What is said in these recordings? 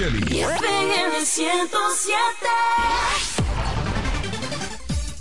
del grupo Micheli. FM 107.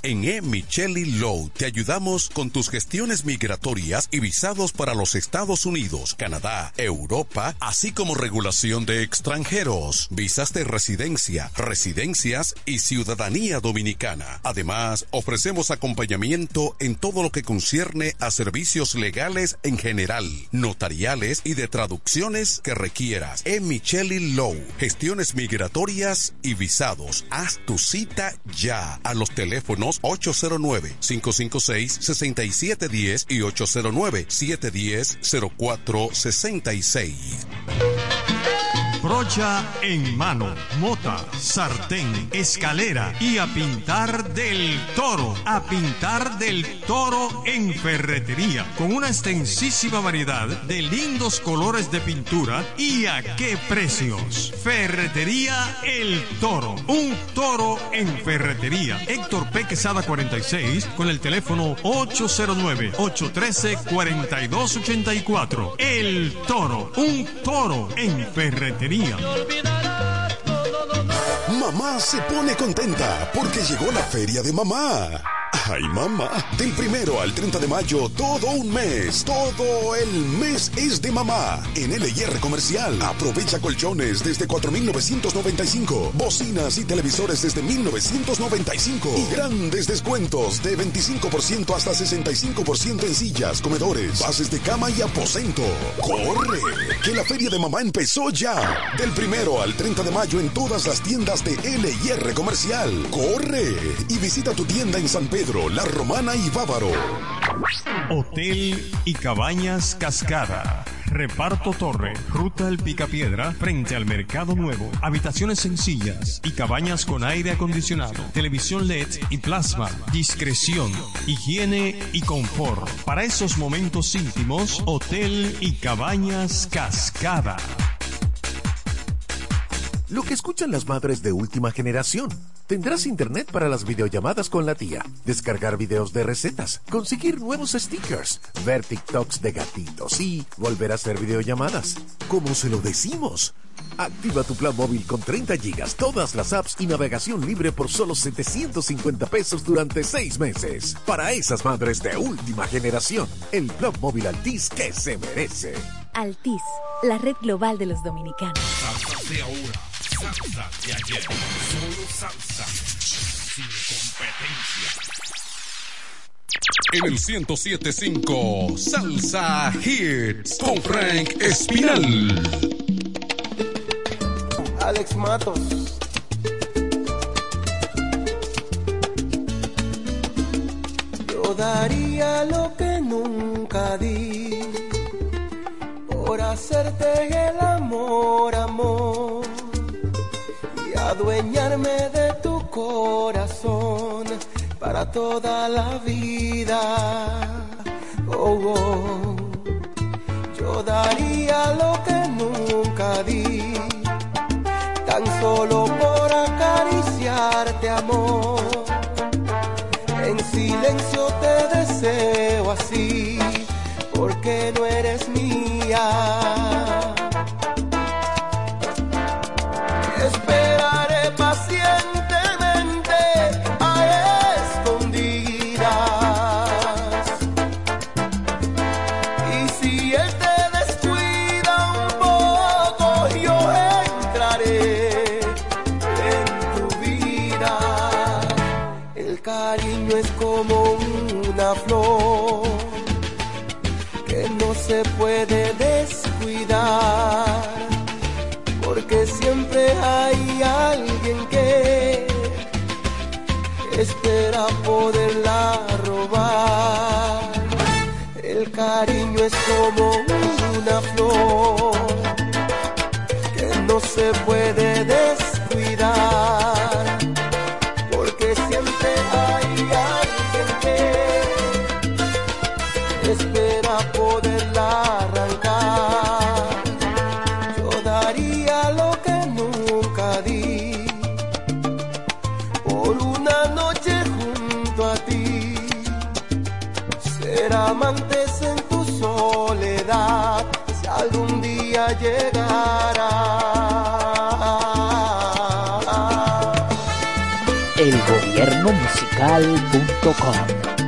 En E. Micheli Low te ayudamos con tus gestiones migratorias y visados para los Estados Unidos, Canadá, Europa, así como regulación de extranjeros, visas de residencia, residencias y ciudadanía dominicana. Además, ofrecemos acompañamiento en todo lo que concierne a servicios legales en general, notariales y de traducciones que requieras. E. Micheli Low, gestiones migratorias y visados. Haz tu cita ya a los teléfonos 809-556-6710 y 809-710-0466. Brocha en mano, mota, sartén, escalera y a pintar del toro. A pintar del toro en ferretería. Con una extensísima variedad de lindos colores de pintura y a qué precios. Ferretería El Toro. Un toro en ferretería. Héctor P. Quesada 46 con el teléfono 809-813-4284. El Toro. Un toro en ferretería. Mamá se pone contenta porque llegó la feria de mamá. Ay, mamá. Del primero al 30 de mayo, todo un mes. Todo el mes es de mamá. En LIR Comercial. Aprovecha colchones desde 4,995. Bocinas y televisores desde 1,995. Y grandes descuentos de 25% hasta 65% en sillas, comedores, bases de cama y aposento. ¡Corre! Que la feria de mamá empezó ya. Del primero al 30 de mayo en todas las tiendas de LIR Comercial. ¡Corre! Y visita tu tienda en San Pedro, La Romana y Bávaro. Hotel y Cabañas Cascada. Reparto Torre, Ruta El Picapiedra, frente al Mercado Nuevo. Habitaciones sencillas y cabañas con aire acondicionado, televisión LED y plasma. Discreción, higiene y confort. Para esos momentos íntimos, Hotel y Cabañas Cascada. Lo que escuchan las madres de última generación. Tendrás internet para las videollamadas con la tía, descargar videos de recetas, conseguir nuevos stickers, ver TikToks de gatitos y volver a hacer videollamadas. ¿Cómo se lo decimos? Activa tu plan móvil con 30 gigas, todas las apps y navegación libre por solo 750 pesos durante 6 meses. Para esas madres de última generación, el plan móvil Altis que se merece. Altis, la red global de los dominicanos. Salsa de ayer. Solo salsa, sin competencia. En el 1075 Salsa Hits con Frank Espinal. Alex Matos. Yo daría lo que nunca di por hacerte el amor, amor adueñarme de tu corazón para toda la vida. Oh, oh. Yo daría lo que nunca di tan solo por acariciarte, amor. En silencio te deseo así, porque que no eres mía. Espera poderla robar. El cariño es como una flor que no se puede descuidar, día llegara. elgobiernomusical.com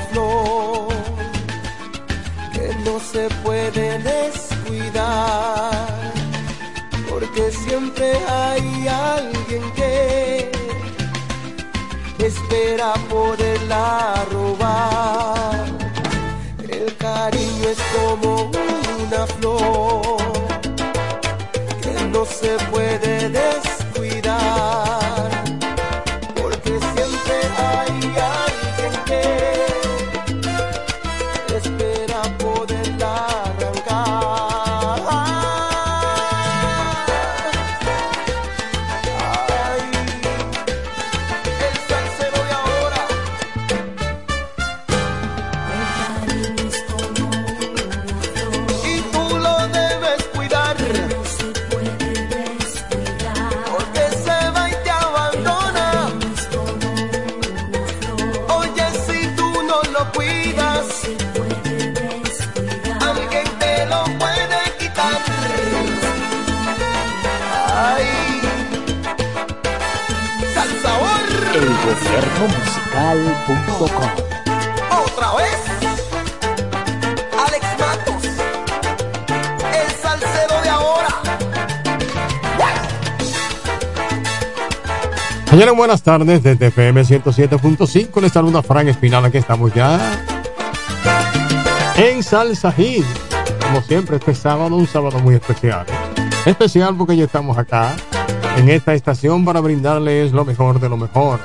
flor que no se puede descuidar porque siempre hay alguien que espera poderla robar. El cariño es como una flor que no se puede descuidar, Otra vez. Alex Matos. El salsero de ahora. Señores, buenas tardes desde FM 107.5. Les saluda Frank Espinal. Aquí estamos ya en Salsa Hit. Como siempre, este sábado, un sábado muy especial. Especial porque ya estamos acá en esta estación para brindarles lo mejor de lo mejor.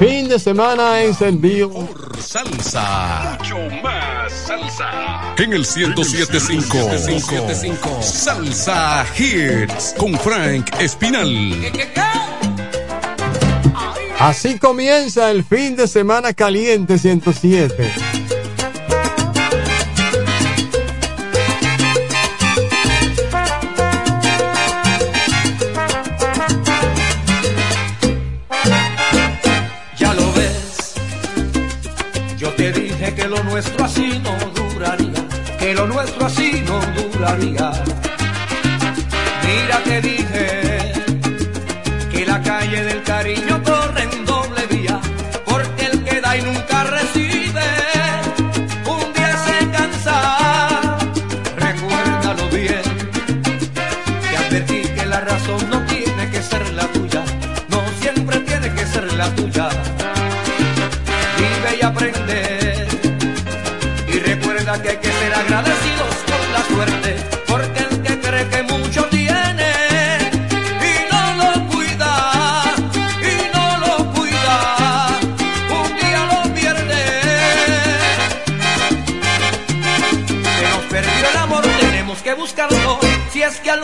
Fin de semana encendido. Salsa. Mucho más salsa. En el 1075. Salsa Hits. Con Frank Espinal. Así comienza el fin de semana caliente 107. amiga.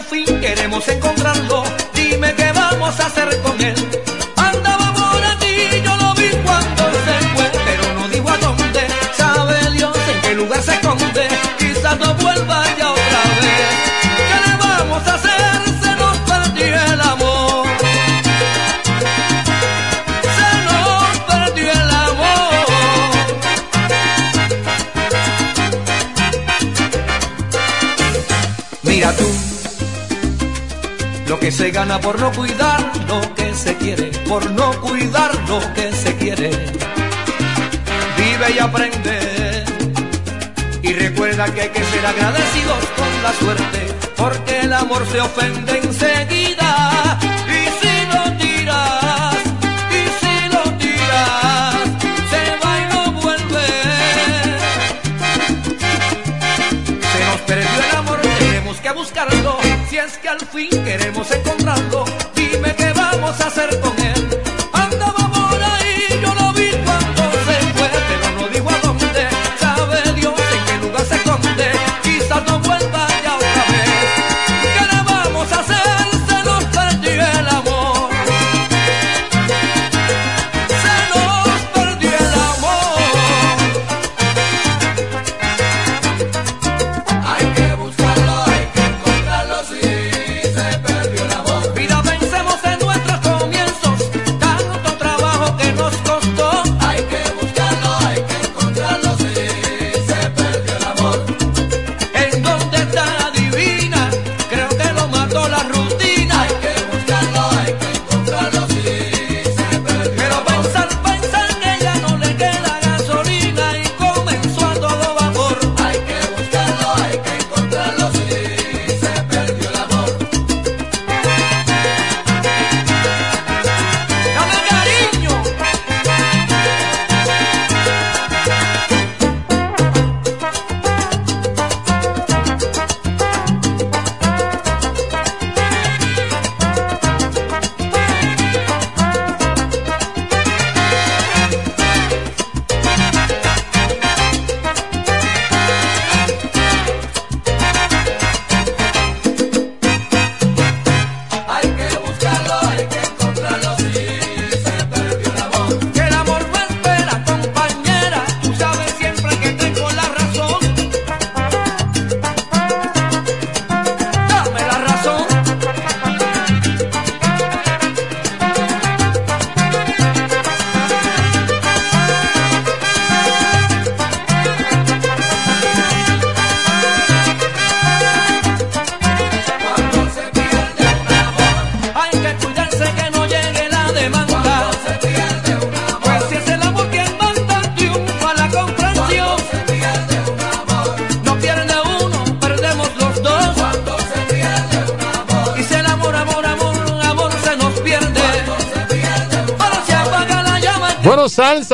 fin queremos encontrar por no cuidar lo que se quiere, por no cuidar lo que se quiere. Vive y aprende y recuerda que hay que ser agradecidos con la suerte, porque el amor se ofende enseguida. Y si lo tiras, y si lo tiras, se va y no vuelve. Se nos perdió el amor, tenemos que buscarlo es que al fin queremos encontrarlo. Dime qué vamos a hacer con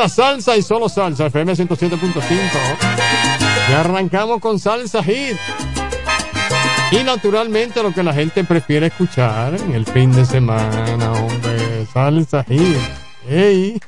salsa, y solo salsa. FM 107.5. Ya arrancamos con salsa hit. Y naturalmente lo que la gente prefiere escuchar en el fin de semana, hombre. Salsa hit. Hey.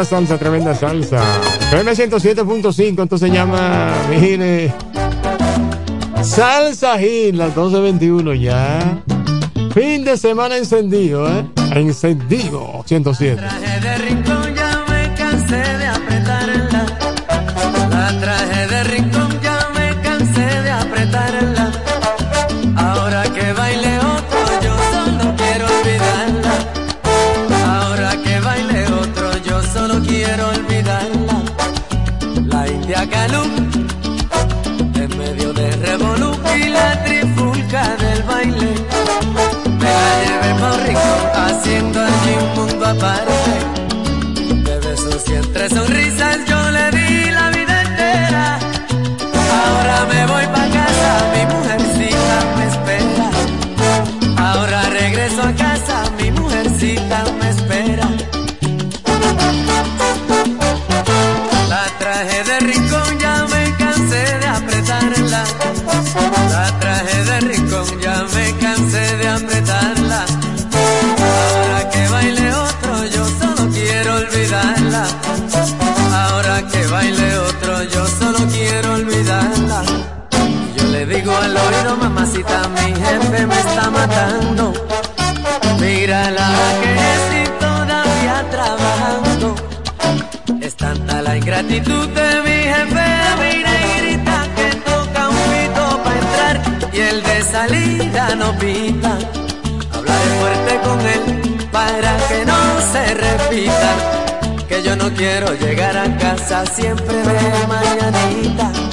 Tremenda salsa, tremenda salsa. FM 107.5, entonces se llama, mire. Salsa Gil, las 12.21 ya. Fin de semana encendido, ¿eh? Encendido, 107. mi jefe me está matando. Mira la que estoy todavía trabajando. Es tanta la ingratitud de mi jefe, mira y grita que toca un pito para entrar y el de salida no pita. Hablaré fuerte con él para que no se repita. Que yo no quiero llegar a casa siempre de mañanita.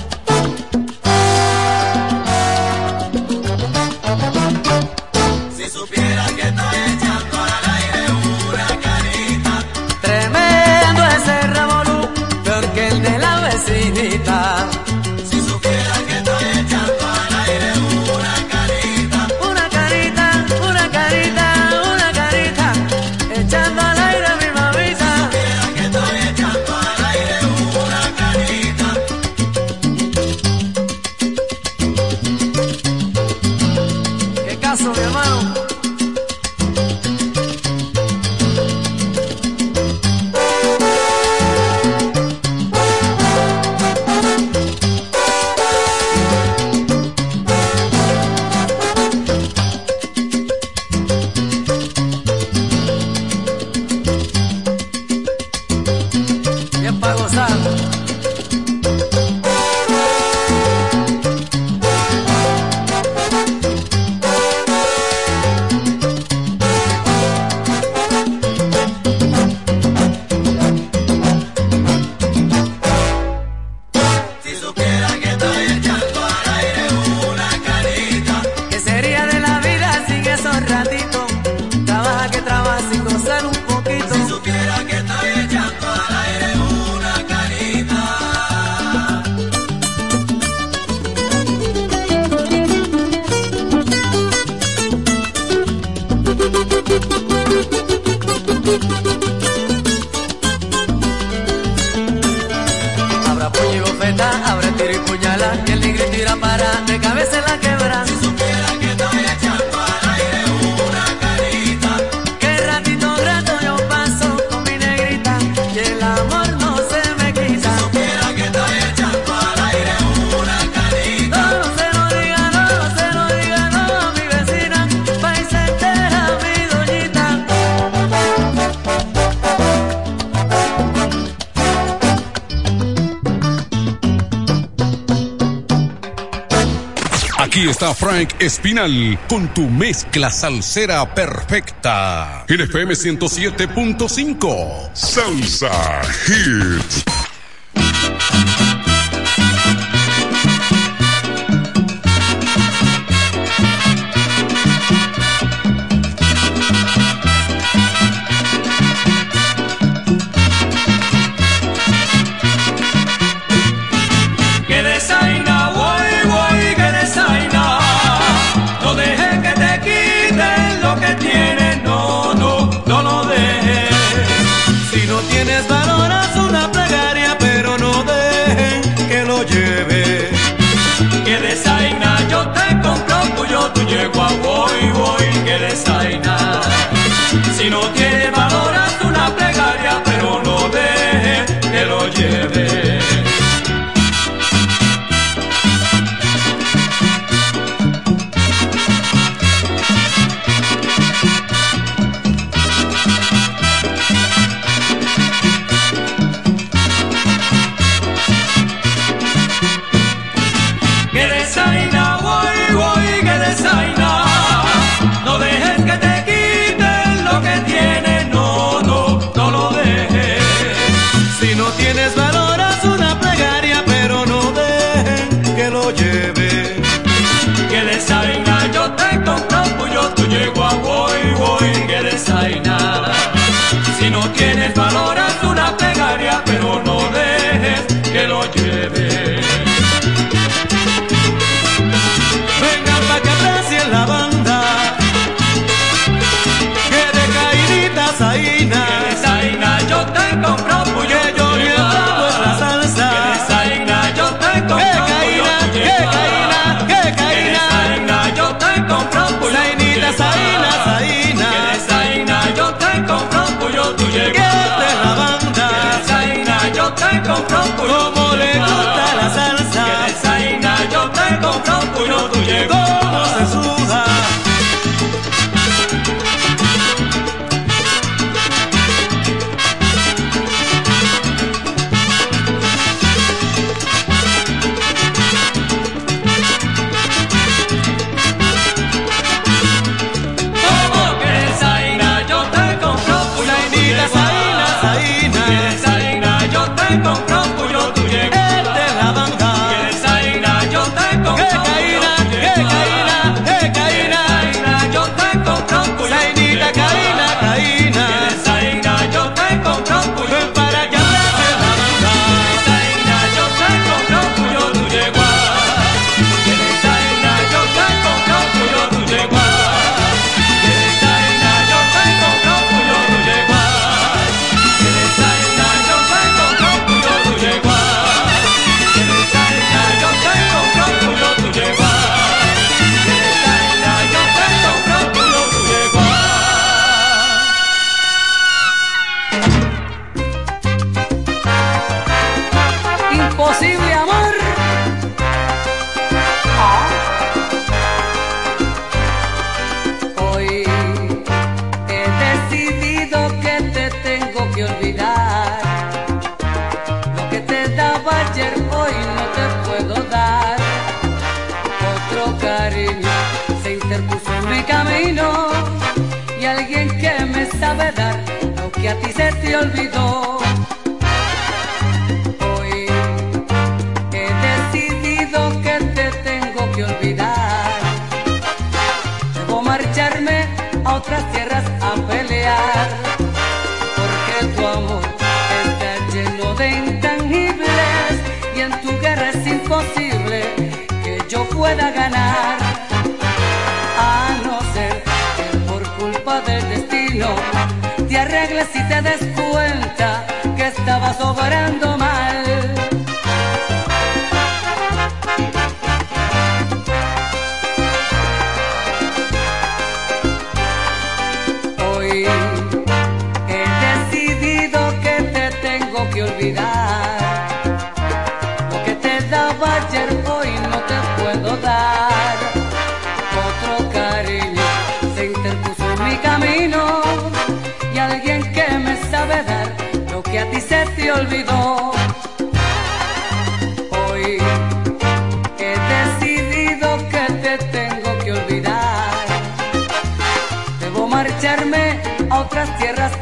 con tu mezcla salsera perfecta. En FM 107.5, Salsa Hits.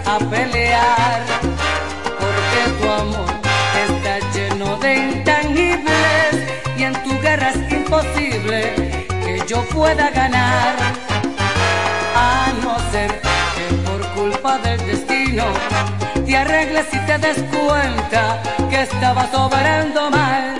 a pelear, porque tu amor está lleno de intangibles y en tu guerra es imposible que yo pueda ganar, a no ser que por culpa del destino te arregles y te des cuenta que estabas obrando mal.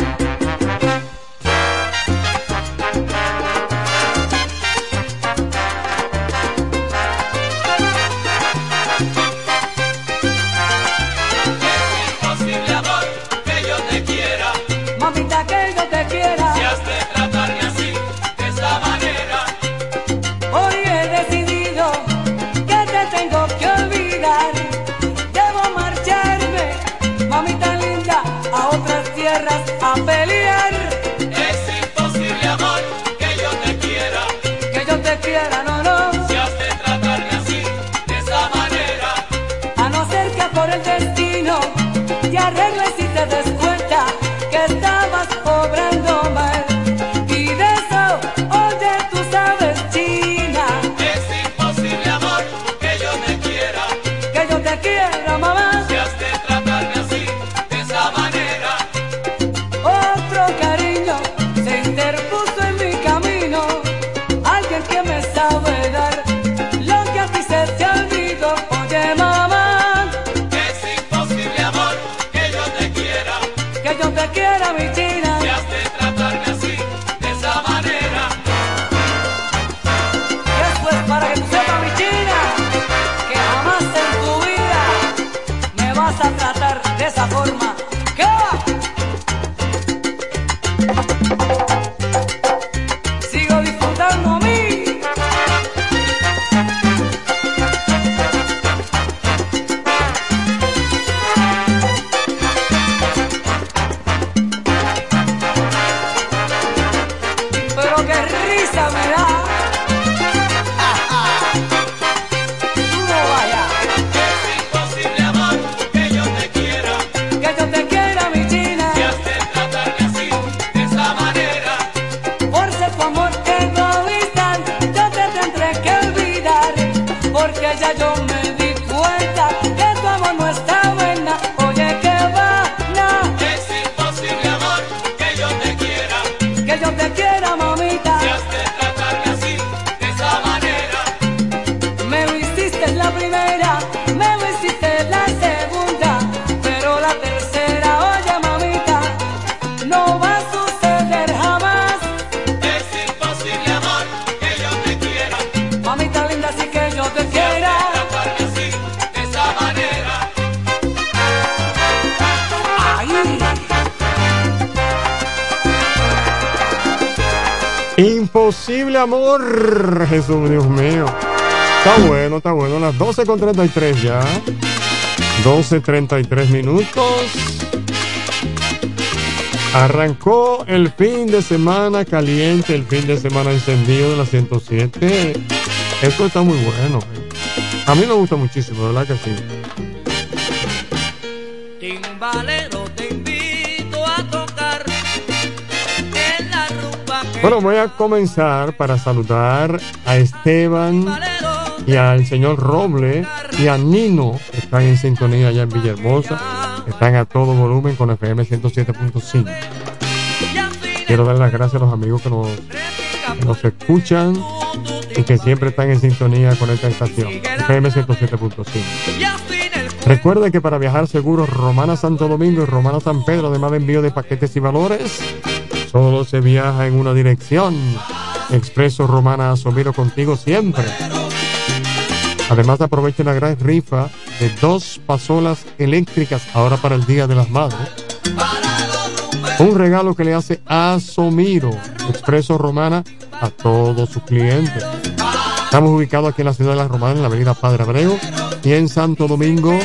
12 con 33 ya. 12.33 minutos. Arrancó el fin de semana caliente, el fin de semana encendido de la 107. Esto está muy bueno. A mí me gusta muchísimo, ¿verdad que sí? Timbalero, te invito a tocar en la rumba que Bueno, voy a comenzar para saludar a Esteban y al señor Roble y a Nino, están en sintonía allá en Villahermosa. Están a todo volumen con FM 107.5. Quiero dar las gracias a los amigos que nos, que nos escuchan y que siempre están en sintonía con esta estación, FM 107.5. Recuerde que para viajar seguro Romana Santo Domingo y Romana San Pedro, además de envío de paquetes y valores, solo se viaja en una dirección. Expreso Romana Asomiro contigo siempre. Además aproveche la gran rifa de dos pasolas eléctricas ahora para el Día de las Madres. Un regalo que le hace Asomiro, Expreso Romana, a todos sus clientes. Estamos ubicados aquí en la ciudad de Las Romanas, en la avenida Padre Abreu, y en Santo Domingo,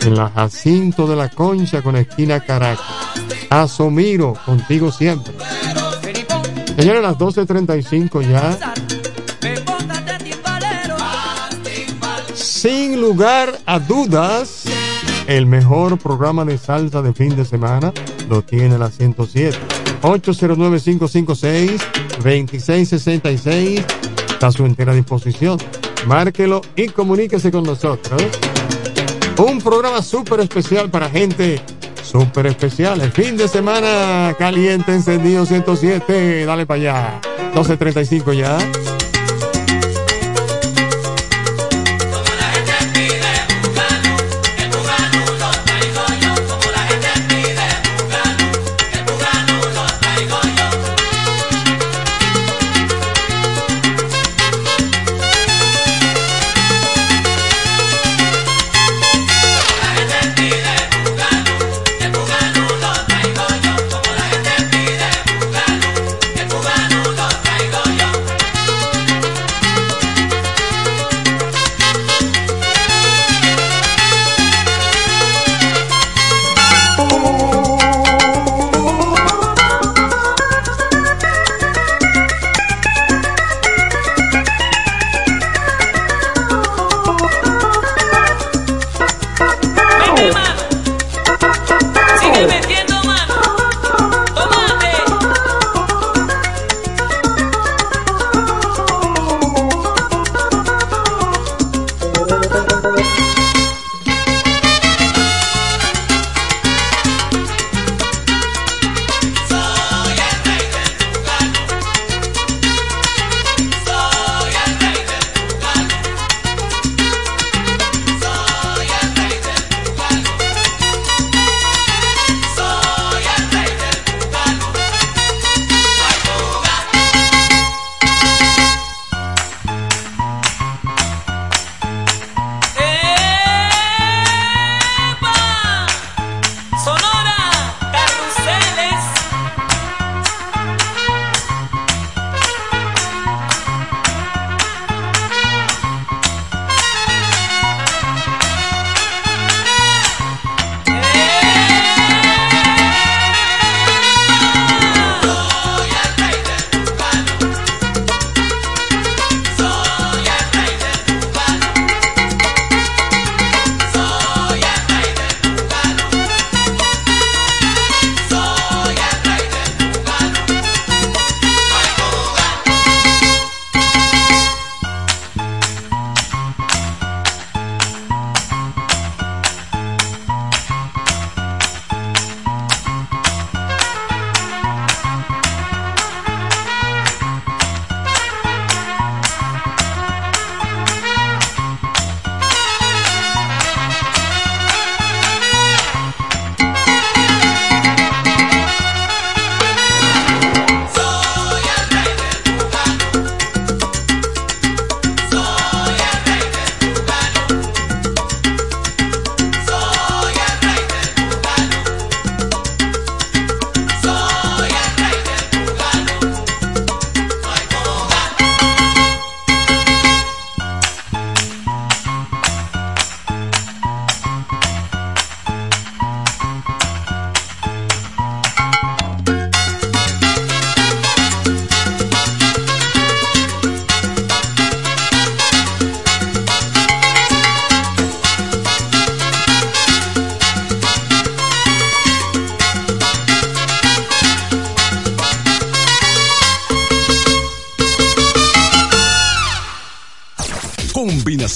en la Jacinto de la Concha con esquina Caracas. Asomiro, contigo siempre. Señores, las 12.35 ya. Lugar a dudas, el mejor programa de salsa de fin de semana lo tiene la 107. 809-556-2666. Está a su entera disposición. Márquelo y comuníquese con nosotros. Un programa súper especial para gente súper especial. El fin de semana caliente, encendido 107. Dale para allá. 12.35 ya.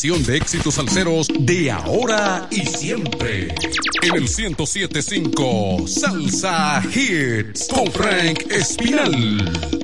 de éxitos salseros de ahora y siempre. En el 1075 Salsa Hits con Frank Espinal.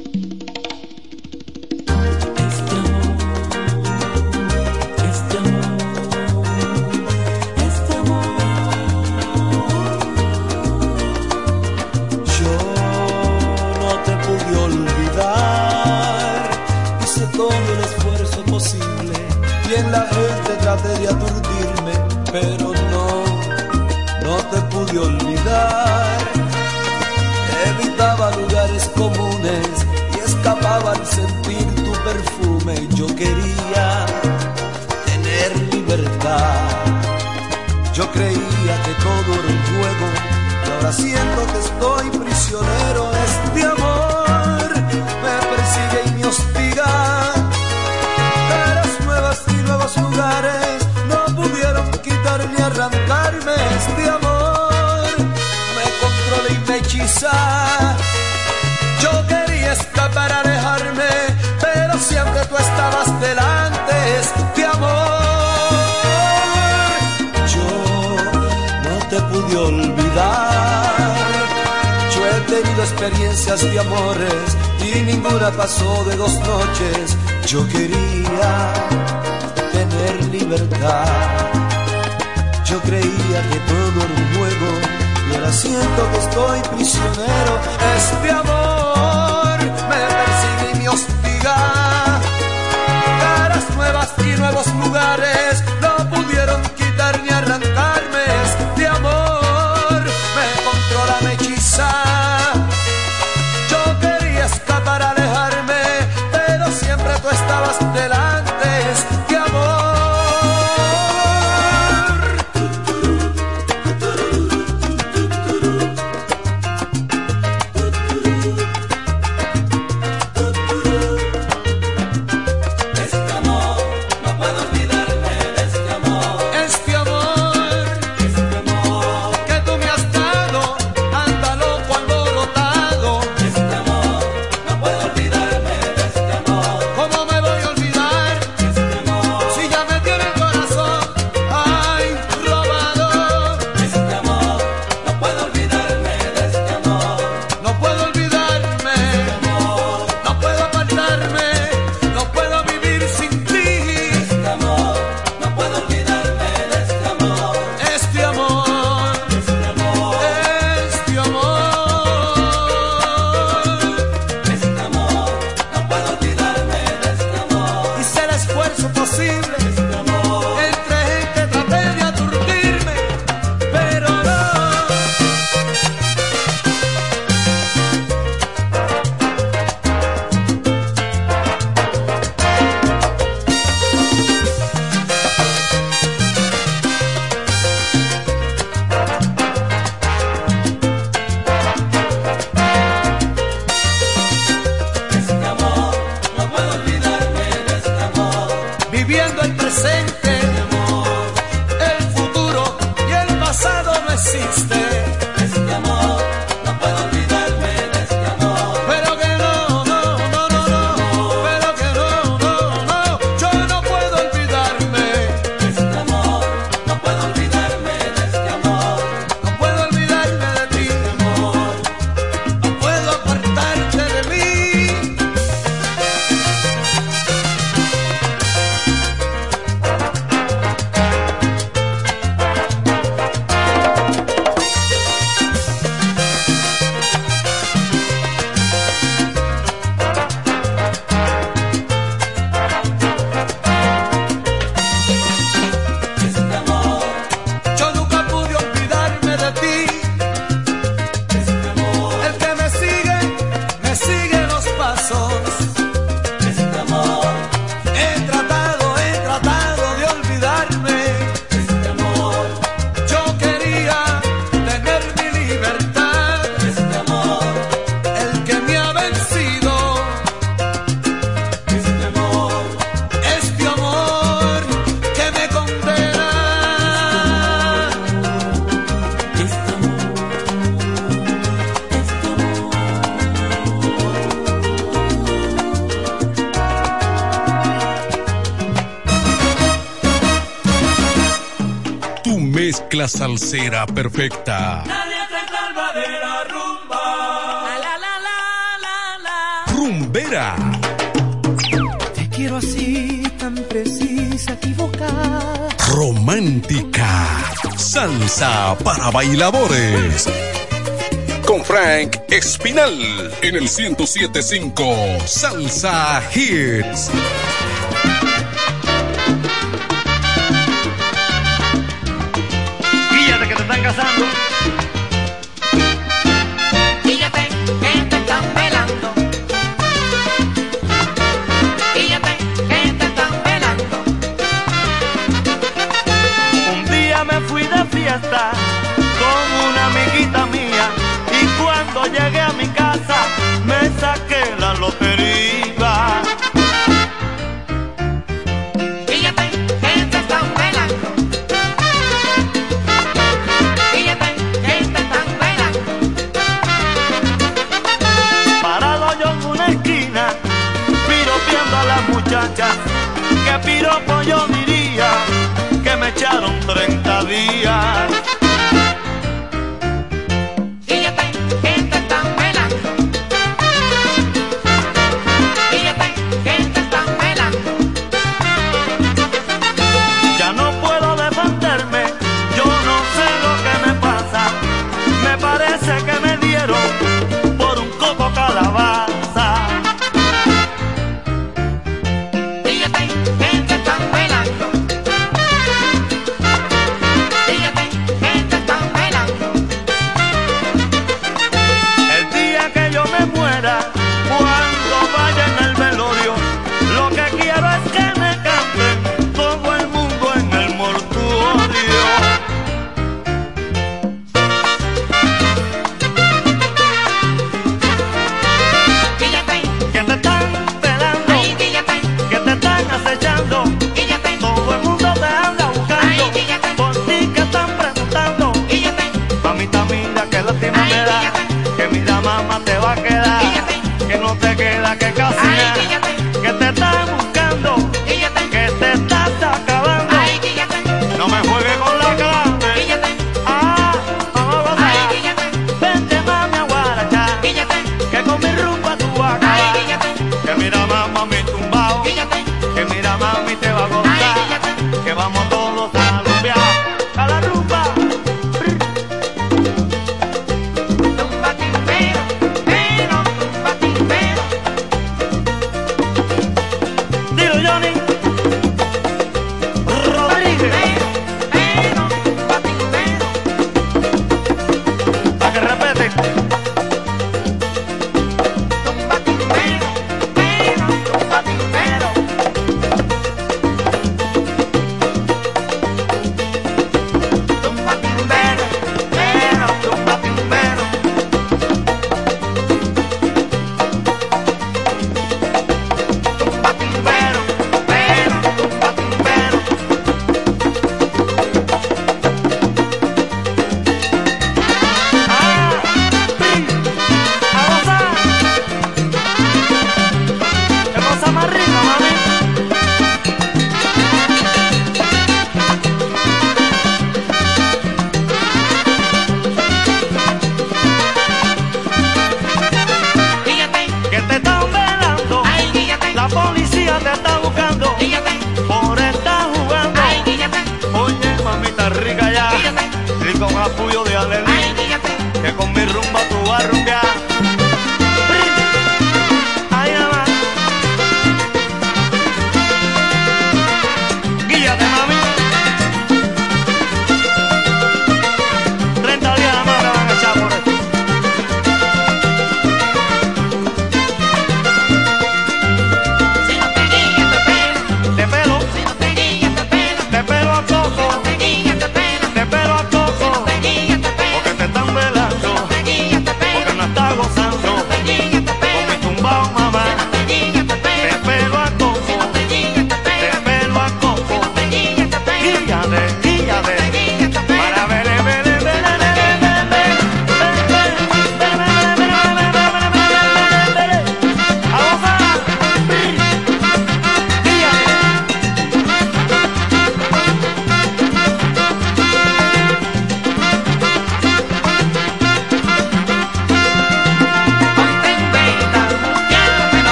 paso de dos noches yo quería salsera perfecta. La letra de la rumba. La, la, la, Rumbera. Te quiero así, tan precisa, equivocada. Romántica. Salsa para bailadores. Con Frank Espinal en el 1075 Salsa Hits.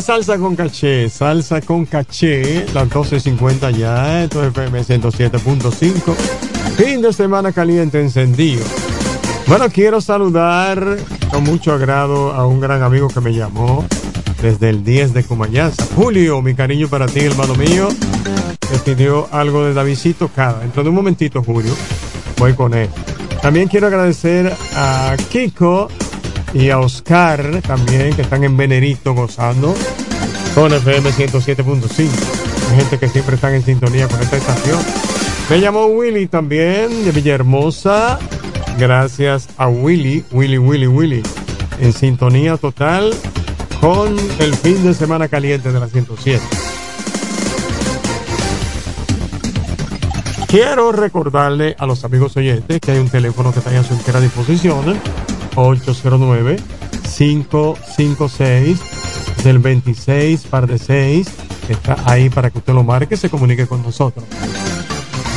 Salsa con caché, salsa con caché, las 12.50 ya, esto es FM 107.5. Fin de semana caliente encendido. Bueno, quiero saludar con mucho agrado a un gran amigo que me llamó desde el 10 de Cumayanza. Julio, mi cariño para ti, hermano mío. Me pidió algo de Davidito Cada. Dentro de un momentito, Julio, voy con él. También quiero agradecer a Kiko y a Oscar también, que están en Venerito gozando con FM 107.5. Hay gente que siempre están en sintonía con esta estación. Me llamó Willy también de Villahermosa. Gracias a Willy, Willy, Willy, Willy. En sintonía total con el fin de semana caliente de la 107. Quiero recordarle a los amigos oyentes que hay un teléfono que está a su entera disposición, 809-556 del 26 par de 6, que está ahí para que usted lo marque y se comunique con nosotros.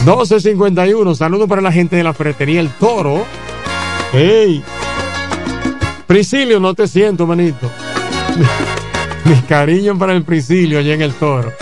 1251, saludo para la gente de la ferretería El Toro. ¡Hey! Priscilio, no te siento, manito. Mi cariño para el Priscilio allá en El Toro.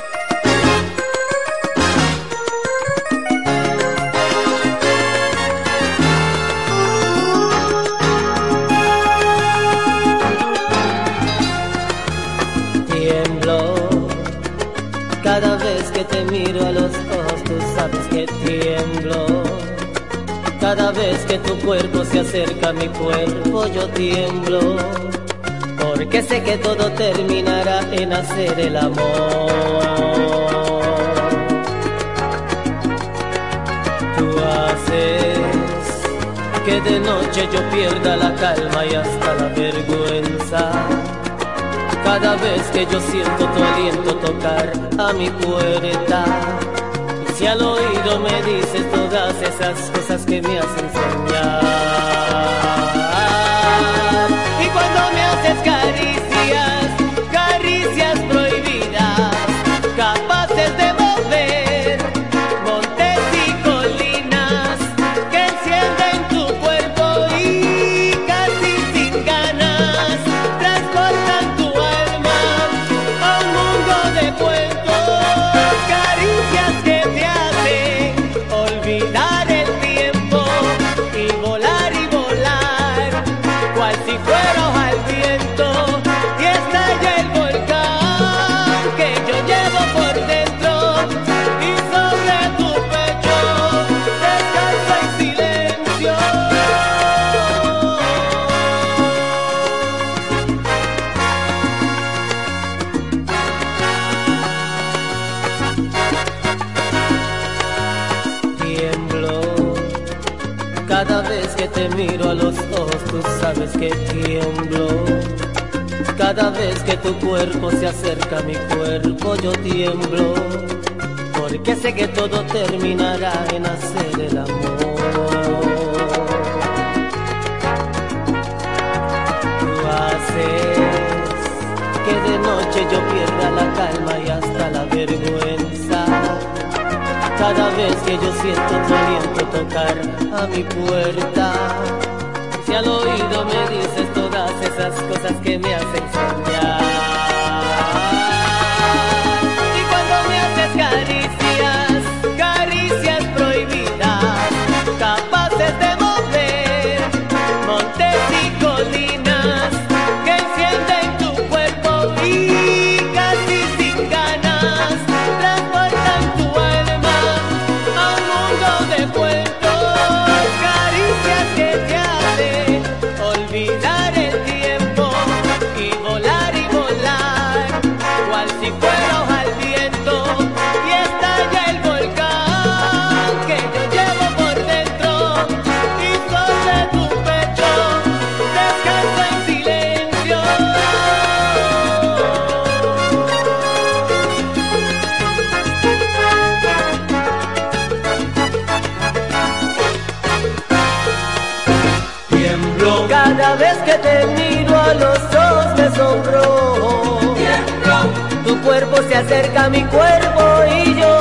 Que tu cuerpo se acerca a mi cuerpo, yo tiemblo. Porque sé que todo terminará en hacer el amor. Tú haces que de noche yo pierda la calma y hasta la vergüenza. Cada vez que yo siento tu aliento tocar a mi puerta. Y al oído me dices todas esas cosas que me hacen soñar. Y cuando me haces caricias Cada vez que tu cuerpo se acerca a mi cuerpo, yo tiemblo. Porque sé que todo terminará en hacer el amor. Tú haces que de noche yo pierda la calma y hasta la vergüenza. Cada vez que yo siento tu aliento tocar a mi puerta, si al oído me dices esas cosas que me hacen soñar. Cuerpo se acerca a mi cuerpo y yo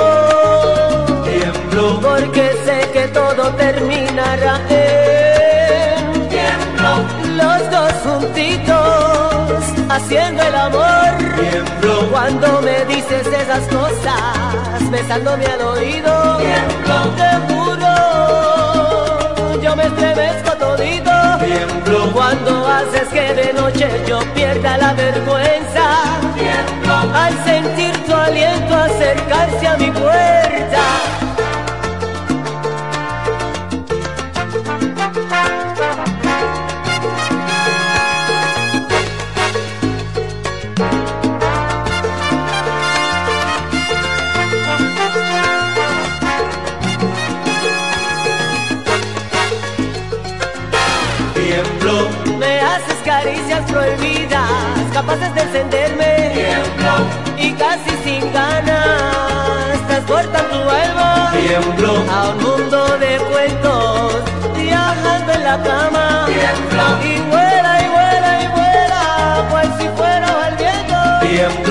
tiemblo porque sé que todo terminará en tiemblo los dos juntitos haciendo el amor. Cuando me dices esas cosas, besándome al oído. Te juro, yo me estremezco todito. Cuando haces que de noche yo pierda la vergüenza. Al sentir tu aliento acercarse a mi puerta. Me haces caricias capaces de encenderme. Y casi sin ganas, transportan tu alma. A un mundo de cuentos, viajando en la cama. Y vuela y vuela y vuela, cual si fuera al viento.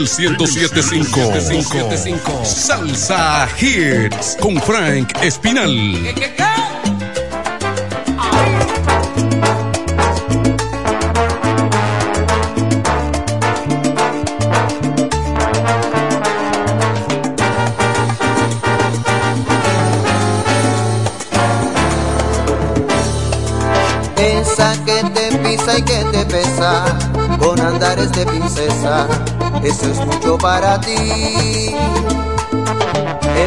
El 1075 Salsa Hits con Frank Espinal. Esa eso es mucho para ti.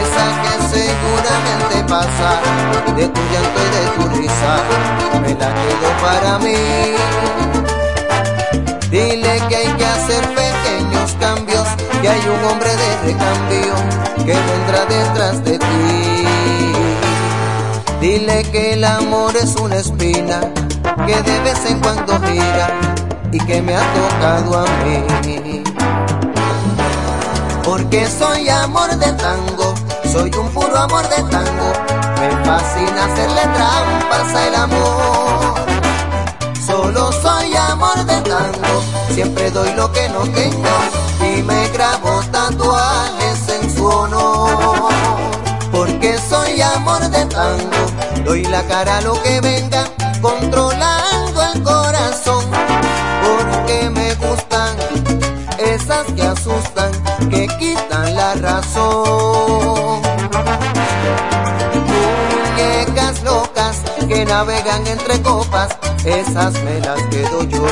Esa que seguramente pasa, de tu llanto y de tu risa, me la quedo para mí. Dile que hay que hacer pequeños cambios, que hay un hombre de recambio que vendrá detrás de ti. Dile que el amor es una espina que de vez en cuando gira y que me ha tocado a mí. Porque soy amor de tango, soy un puro amor de tango. Me fascina hacerle trampas al amor. Solo soy amor de tango, siempre doy lo que no tengo y me grabo tatuajes en su honor. Porque soy amor de tango, doy la cara a lo que venga, controlando el corazón. Porque me gustan esas que quitan la razón. Muñecas locas que navegan entre copas, esas me las quedo yo.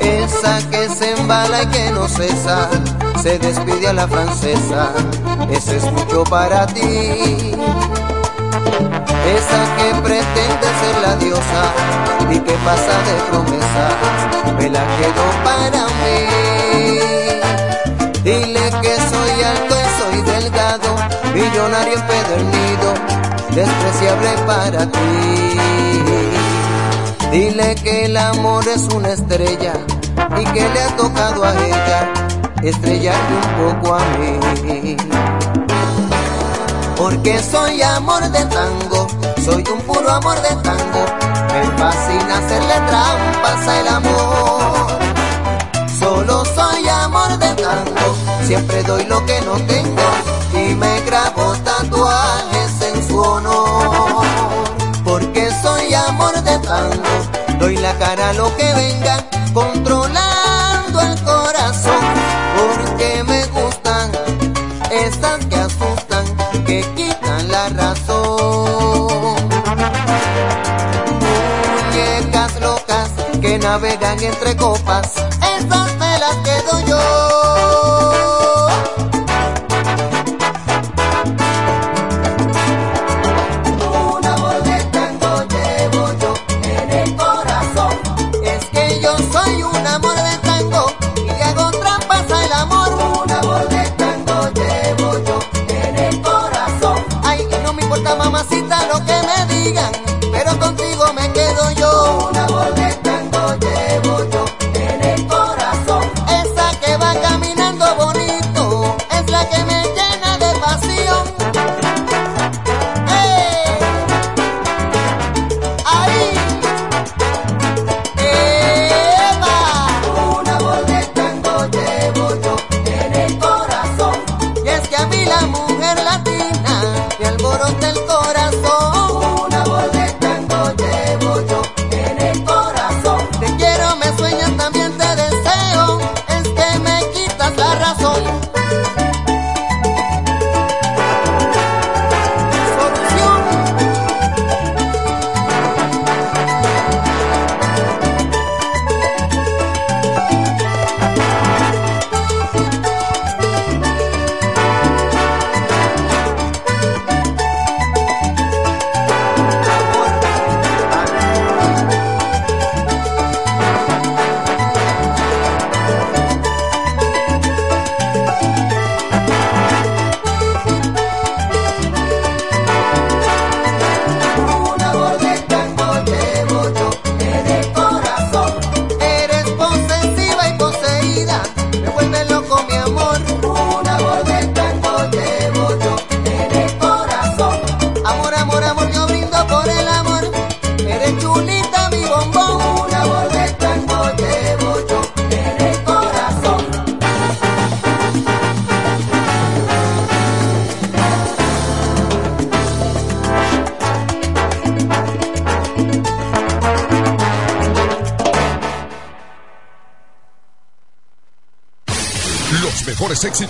Esa que se embala y que no cesa, se despide a la francesa, ese es mucho para ti. Esa que pretende ser la diosa y que pasa de promesas, me la quedo para mí. Dile que soy alto y soy delgado, millonario empedernido, despreciable para ti. Dile que el amor es una estrella y que le ha tocado a ella estrellarme un poco a mí. Porque soy amor de tango, soy un puro amor de tango. Me fascina hacerle trampas al amor. Solo soy amor de tango, siempre doy lo que no tengo y me grabo tatuajes en su honor. Porque soy amor de tango, doy la cara a lo que venga, controlando navegan entre copas, esas me las quedo yo.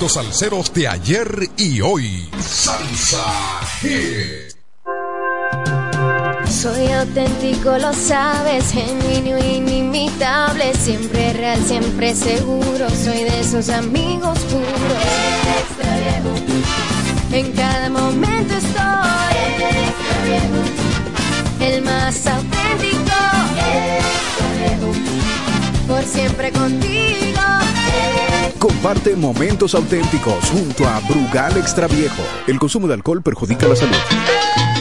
Éxitos salseros de ayer y hoy. Salsa Hit. Soy auténtico, lo sabes, genuino, inimitable, siempre real, siempre seguro. Soy de esos amigos puros. En cada momento estoy. El más auténtico. Por siempre contigo. Comparte momentos auténticos junto a Brugal Extra Viejo. El consumo de alcohol perjudica la salud.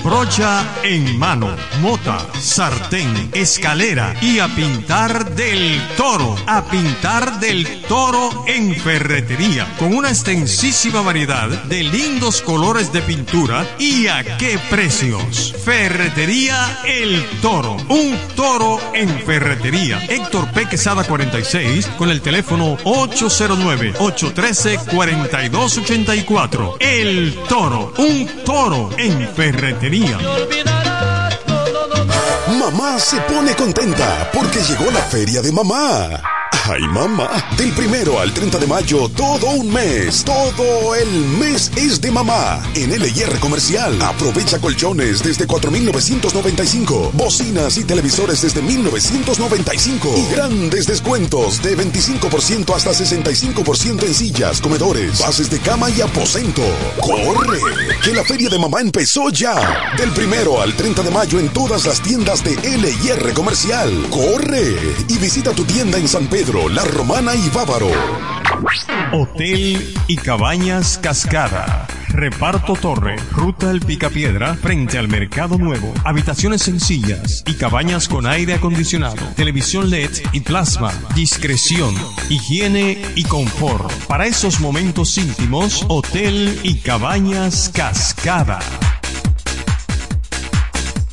Brocha en mano, mota, sartén, escalera y a pintar del toro. A pintar del toro en ferretería. Con una extensísima variedad de lindos colores de pintura y a qué precios. Ferretería El Toro. Un toro en ferretería. Héctor P. Quesada 46 con el teléfono 809-813-4284. El Toro. Un toro en ferretería. Mamá se pone contenta porque llegó la feria de mamá. Ay, mamá. Del primero al 30 de mayo, todo un mes. Todo el mes es de mamá. En LIR Comercial. Aprovecha colchones desde 4,995. Bocinas y televisores desde 1,995. Y grandes descuentos de 25% hasta 65% en sillas, comedores, bases de cama y aposento. ¡Corre! Que la feria de mamá empezó ya. Del primero al 30 de mayo en todas las tiendas de LIR Comercial. ¡Corre! Y visita tu tienda en San Pedro. La Romana y Bávaro. Hotel y Cabañas Cascada. Reparto Torre, Ruta El Picapiedra, frente al Mercado Nuevo. Habitaciones sencillas y cabañas con aire acondicionado, televisión LED y plasma. Discreción, higiene y confort. Para esos momentos íntimos, Hotel y Cabañas Cascada.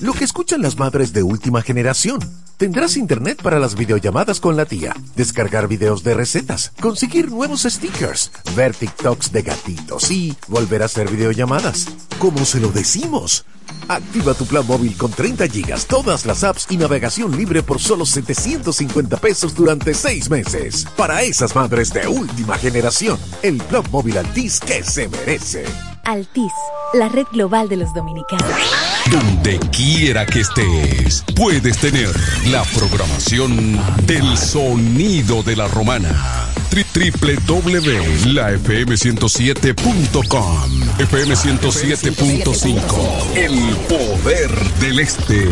Lo que escuchan las madres de última generación. Tendrás internet para las videollamadas con la tía, descargar videos de recetas, conseguir nuevos stickers, ver TikToks de gatitos y volver a hacer videollamadas. ¿Cómo se lo decimos? Activa tu plan móvil con 30 gigas, todas las apps y navegación libre por solo 750 pesos durante 6 meses. Para esas madres de última generación, el plan móvil Altis que se merece. Altis, la red global de los dominicanos. Donde quiera que estés, puedes tener la programación del sonido de la romana. www.lafm107.com FM 107.5 El poder del este.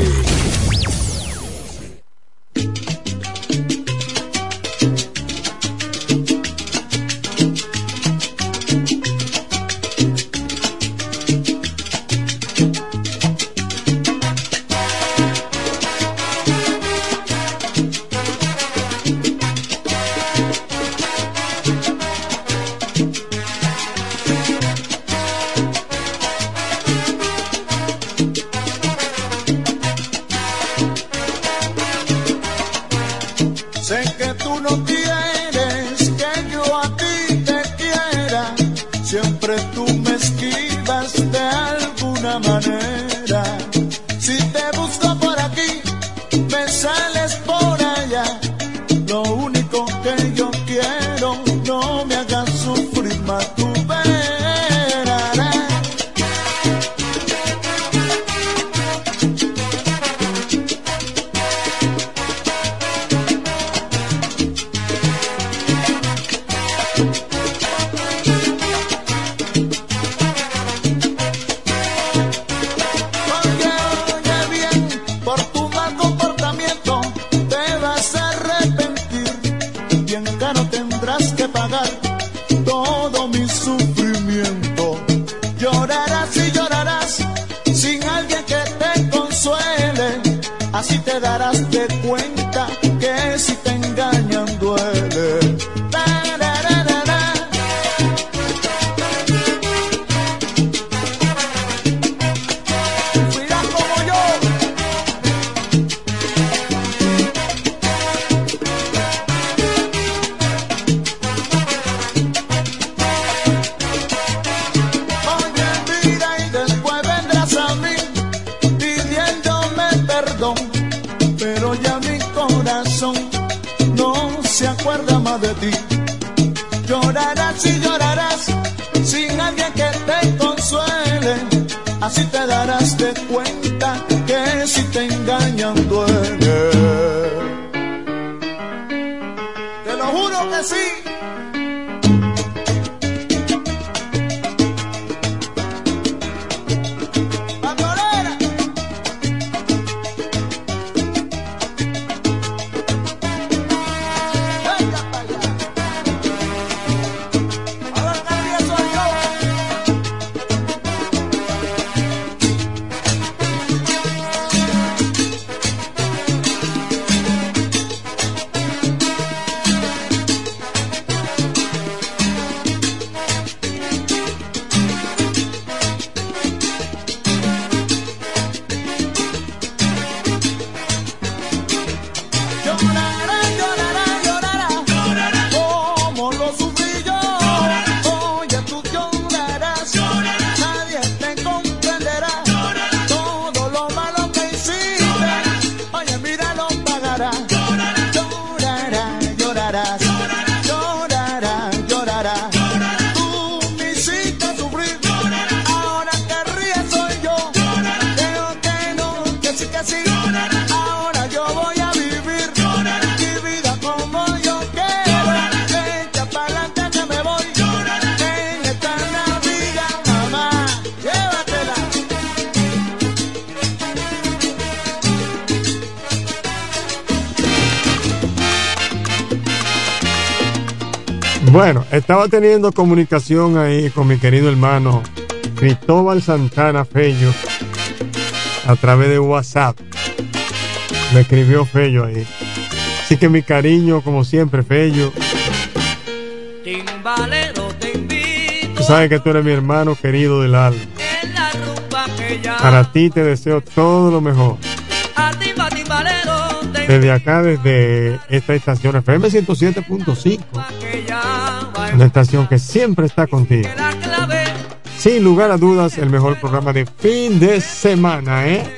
Estaba teniendo comunicación ahí con mi querido hermano Cristóbal Santana Fello a través de WhatsApp. Me escribió Fello ahí. Así que mi cariño, como siempre, Fello. Timbalero te invito Tú sabes que tú eres mi hermano querido del alma. Para ti te deseo todo lo mejor. a timba timbalero Desde acá, desde esta estación FM 107.5. Una estación que siempre está contigo. Sin lugar a dudas, el mejor programa de fin de semana, ¿eh?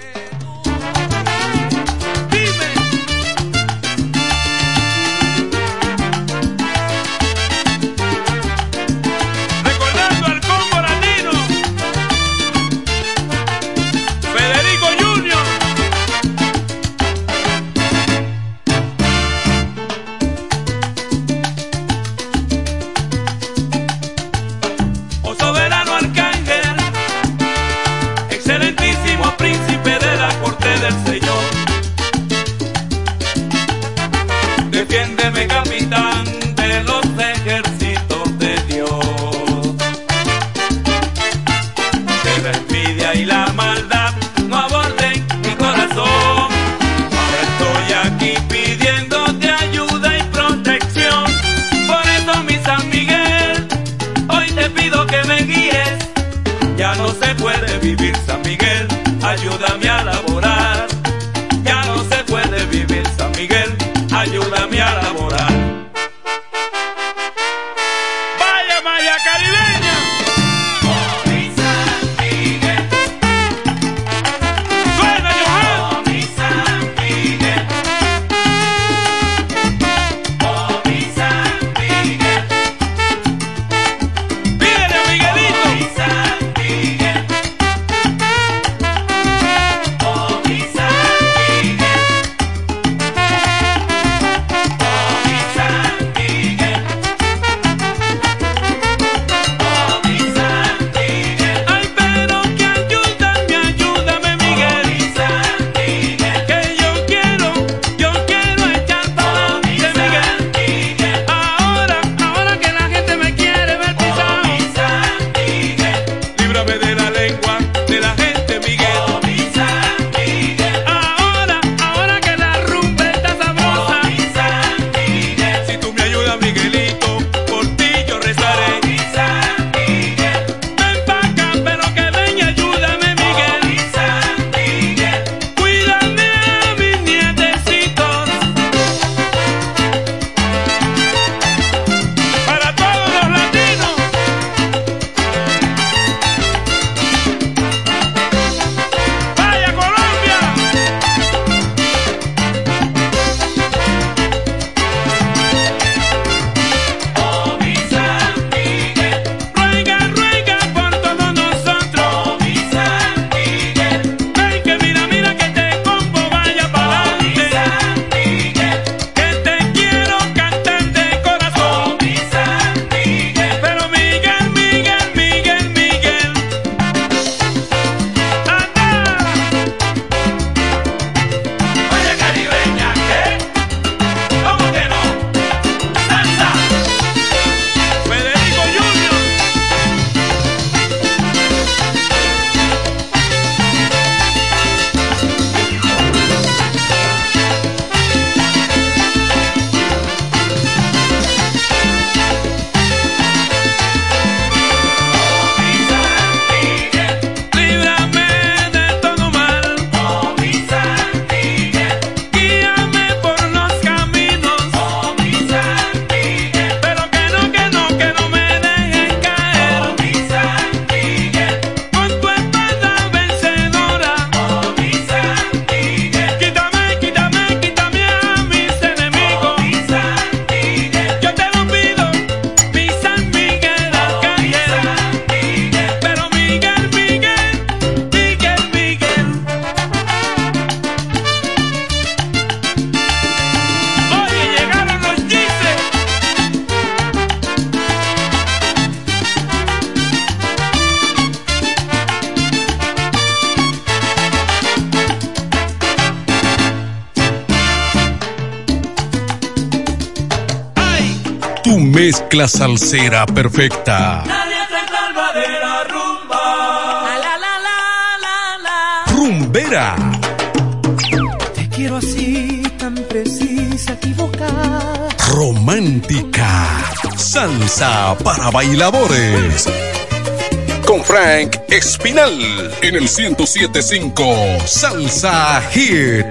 Mezcla salsera perfecta. Nadie salva de la rumba. La la la la la. Rumbera. Te quiero así, tan precisa, equivocada. Romántica. Salsa para bailadores. Con Frank Espinal en el 1075 Salsa Hits.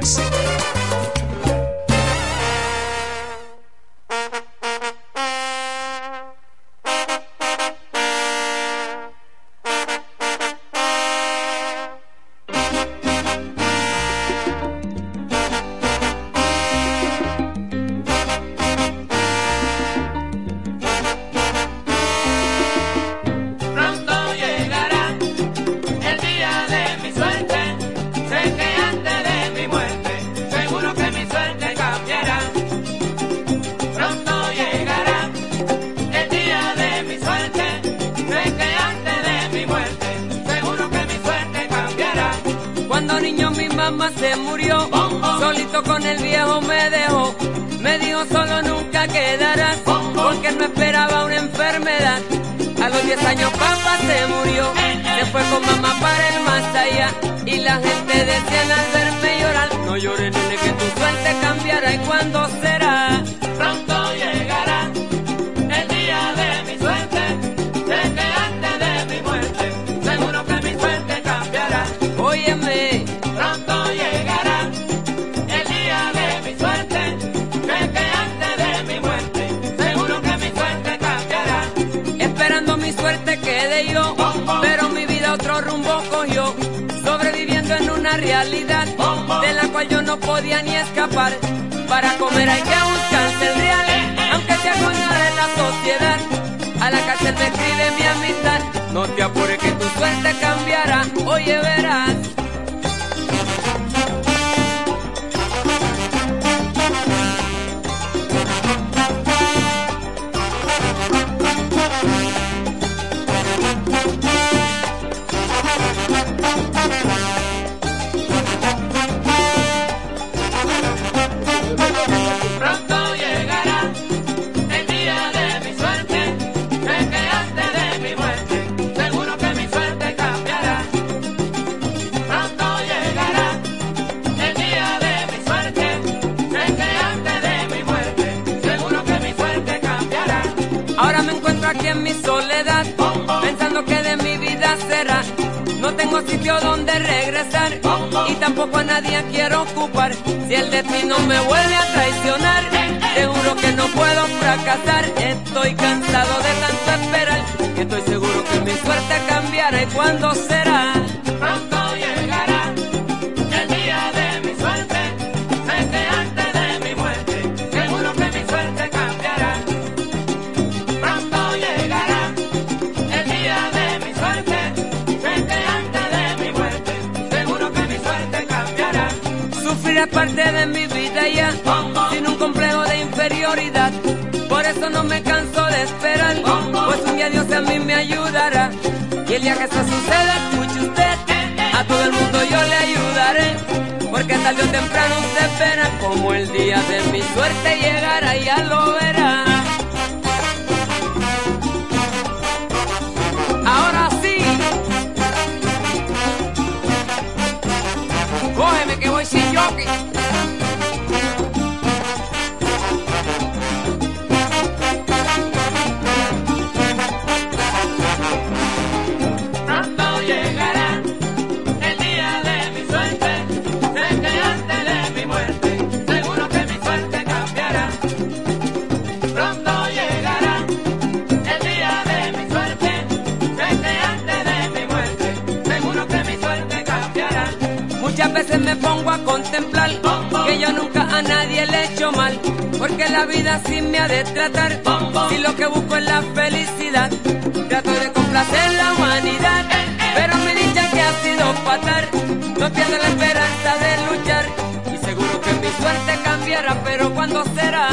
Mi suerte cambiará. ¿Y cuándo será? Pronto llegará el día de mi suerte. Que antes de mi muerte, seguro que mi suerte cambiará. Pronto llegará el día de mi suerte. Que antes de mi muerte, seguro que mi suerte cambiará. Sufrir es parte de mi vida ya, sin un complejo de inferioridad. Por eso no me canso de esperar, Dios a mí me ayudará. Y el día que eso suceda, escuche usted, a todo el mundo yo le ayudaré. Porque tarde o temprano usted espera como el día de mi suerte llegará, ya lo verá. Ahora sí, cógeme que voy sin jockey. Me pongo a contemplar que yo nunca a nadie le he hecho mal, porque la vida así me ha de tratar. Si lo que busco es la felicidad, trato de complacer la humanidad, pero mi dicha que ha sido fatal, no pierdo la esperanza de luchar y seguro que mi suerte cambiará, pero ¿cuándo será?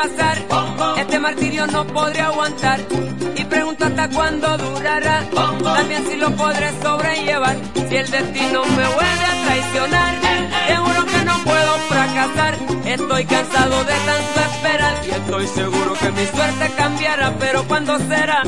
Pasar. Este martirio no podré aguantar. Y pregunto hasta cuándo durará. También si lo podré sobrellevar. Si el destino me vuelve a traicionar. Seguro que no puedo fracasar. Estoy cansado de tanto esperar. Y estoy seguro que mi suerte cambiará. Pero ¿cuándo será?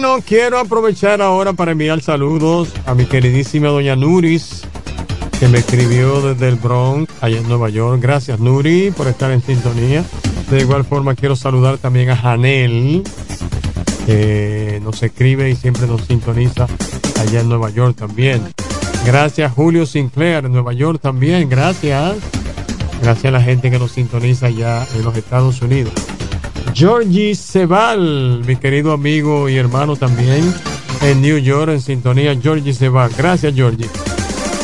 Bueno, quiero aprovechar ahora para enviar saludos a mi queridísima doña Nuris, que me escribió desde el Bronx, allá en Nueva York. Gracias, Nuri, por estar en sintonía. De igual forma, quiero saludar también a Janel, que nos escribe y siempre nos sintoniza allá en Nueva York también. Gracias, Julio Sinclair, en Nueva York también. Gracias. Gracias a la gente que nos sintoniza allá en los Estados Unidos. Georgie Sebal, mi querido amigo y hermano también en New York, en sintonía. Georgie Sebal. Gracias, Georgie.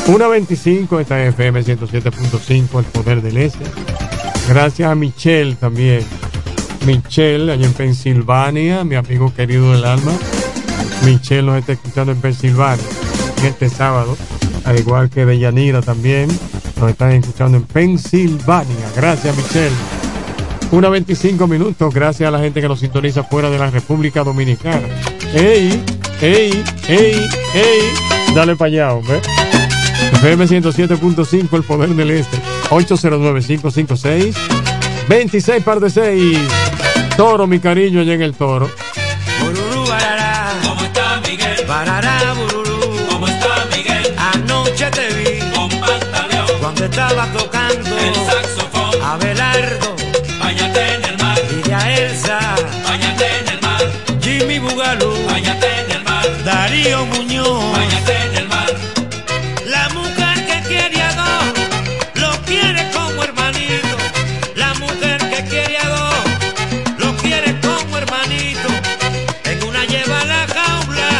1.25, esta es FM 107.5, el poder del este. Gracias a Michelle también. Michelle, allá en Pensilvania, mi amigo querido del alma. Michelle nos está escuchando en Pensilvania este sábado, al igual que Deyanira también. Nos están escuchando en Pensilvania. Gracias, Michelle. Una 25 minutos, gracias a la gente que nos sintoniza fuera de la República Dominicana. ¡Ey! ¡Ey! ¡Ey! ¡Ey! Dale para allá, hombre. FM 107.5, el poder del este. 809-556. 26 par de 6. Toro, mi cariño, allá en el toro. Bururú, barará. ¿Cómo está Miguel? Barará, bururú. ¿Cómo está Miguel? Anoche te vi. Con pantaleón. Cuando estaba tocando. El saxofón. Abelardo. Bugalú. Báñate en el mar. Darío Muñoz. Báñate en el mar. La mujer que quiere a dos. Lo quiere como hermanito. La mujer que quiere a dos. Lo quiere como hermanito. En una lleva la jaula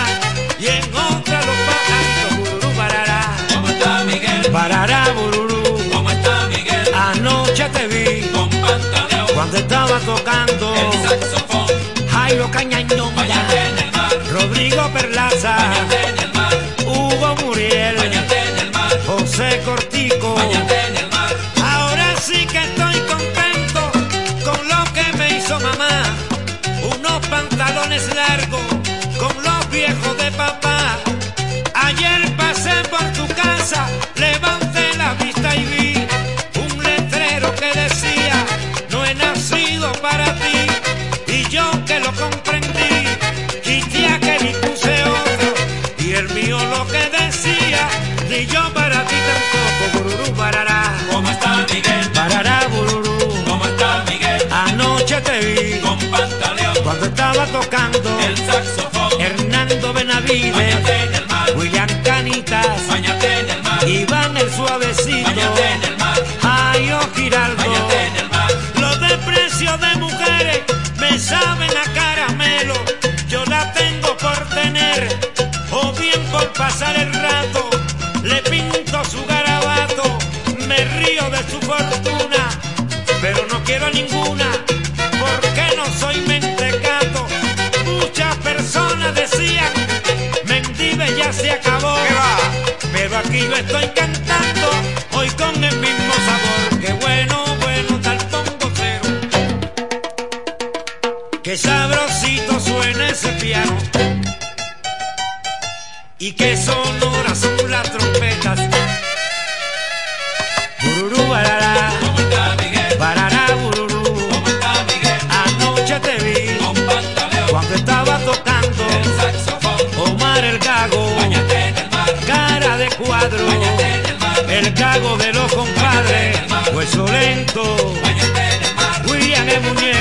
y en otra los pajaritos. Bururú, barará. ¿Cómo está Miguel? Barará, bururú. ¿Cómo está Miguel? Anoche te vi. Con pantaleón. Cuando estaba tocando. El saxofón. Jairo Cañañón. Bañate en el mar. Hugo Muriel. Bañate en el mar. José Cortico. Bañate en el mar. Ahora sí que estoy contento con lo que me hizo mamá. Unos pantalones largos con los viejos de papá. Ayer pasé por tu casa, cuando El gago de los compadres. Hueso lento. William el muñeco.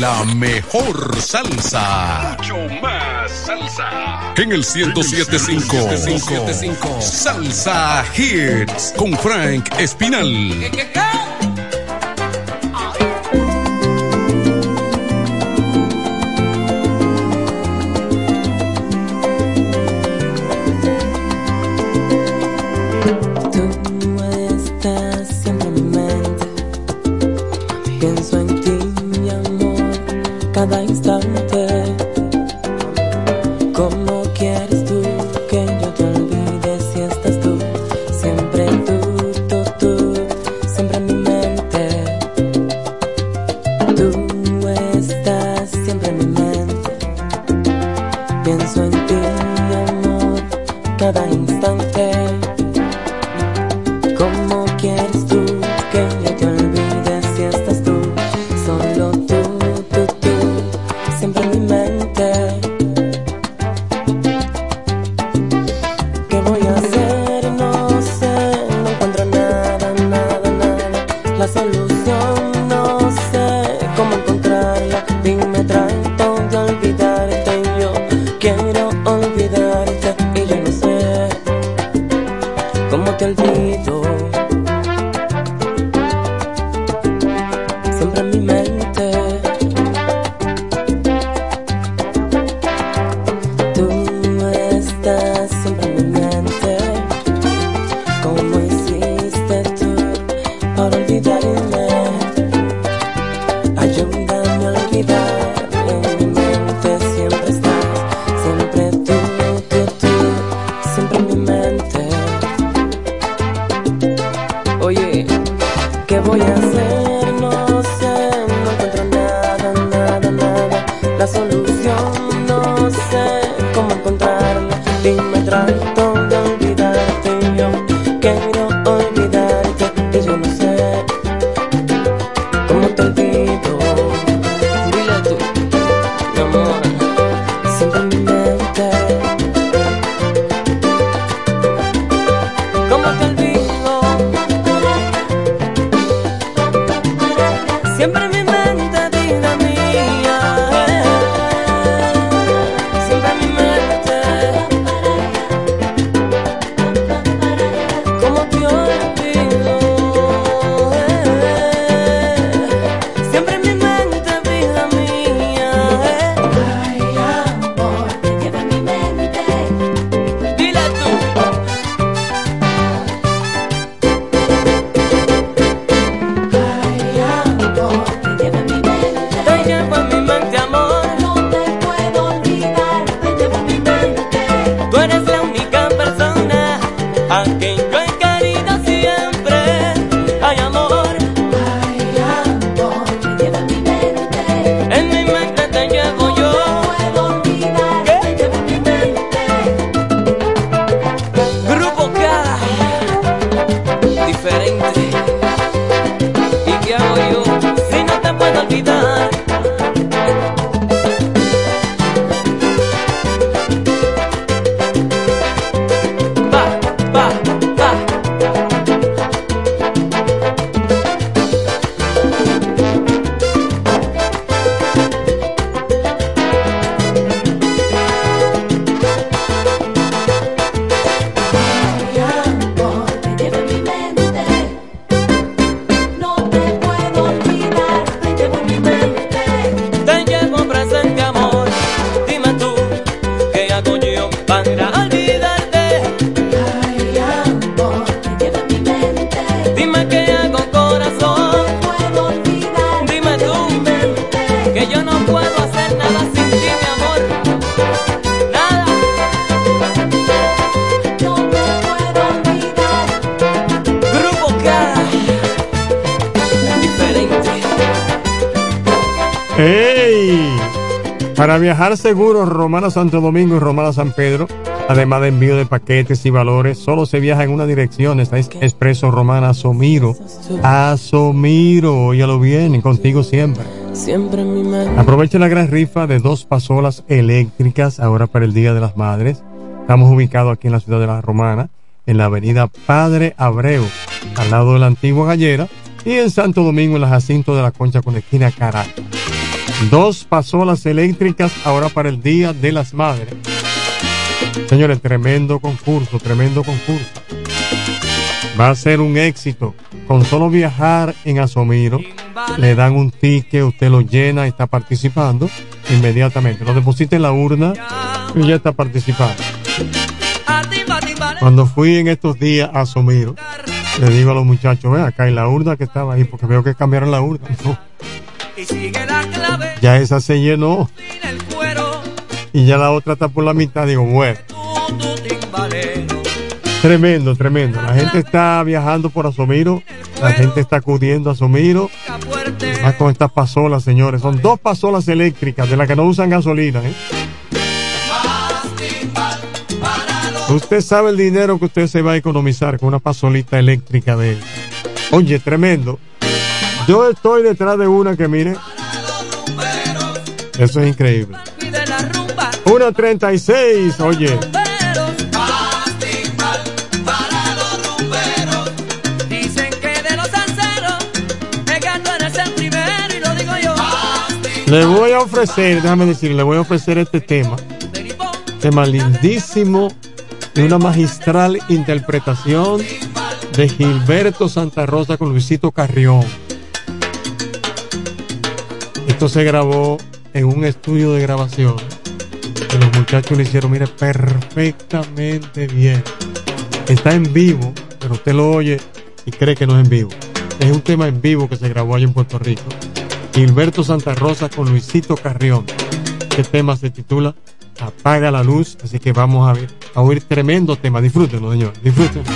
la mejor salsa. Mucho más salsa. En el 1075. 1075. Salsa Hits con Frank Espinal. ¿Qué, qué, qué? Para viajar seguro, Romana Santo Domingo y Romana San Pedro, además de envío de paquetes y valores, solo se viaja en una dirección. Está es Expreso Romana Asomiro. Asomiro, ya lo vienen contigo siempre. Siempre mi mente. Aprovecha la gran rifa de dos pasolas eléctricas ahora para el Día de las Madres. Estamos ubicados aquí en la ciudad de La Romana, en la avenida Padre Abreu, al lado de la antigua gallera, y en Santo Domingo, en la Jacinto de la Concha con esquina Caracas. Dos pasolas eléctricas ahora para el Día de las Madres. Señores, tremendo concurso, tremendo concurso. Va a ser un éxito. Con solo viajar en Asomiro, le dan un ticket, usted lo llena y está participando inmediatamente. Lo deposita en la urna y ya está participando. Cuando fui en estos días a Asomiro, le digo a los muchachos, ven acá en la urna que estaba ahí, porque veo que cambiaron la urna. Ya esa se llenó. Y ya la otra está por la mitad. Digo, bueno. Tremendo, tremendo. La gente está viajando por Asomiro. La gente está acudiendo a Asomiro. Más con estas pasolas, señores. Son dos pasolas eléctricas de las que no usan gasolina. ¿eh? Usted sabe el dinero que usted se va a economizar con una pasolita eléctrica de él. Oye, tremendo. Yo estoy detrás de una que mire. Eso es increíble. 1.36, oye. Yo. Le voy a ofrecer, déjame decir, le voy a ofrecer este tema. Tema lindísimo de una magistral interpretación de Gilberto Santa Rosa con Luisito Carrión. Esto se grabó en un estudio de grabación que los muchachos lo hicieron, mire, perfectamente bien. Está en vivo, pero usted lo oye y cree que no es en vivo. Es un tema en vivo que se grabó allá en Puerto Rico. Gilberto Santa Rosa con Luisito Carrión. Este tema se titula Apaga la luz, así que vamos a ver, a oír tremendo tema. Disfrútenlo, señor, disfrútenlo.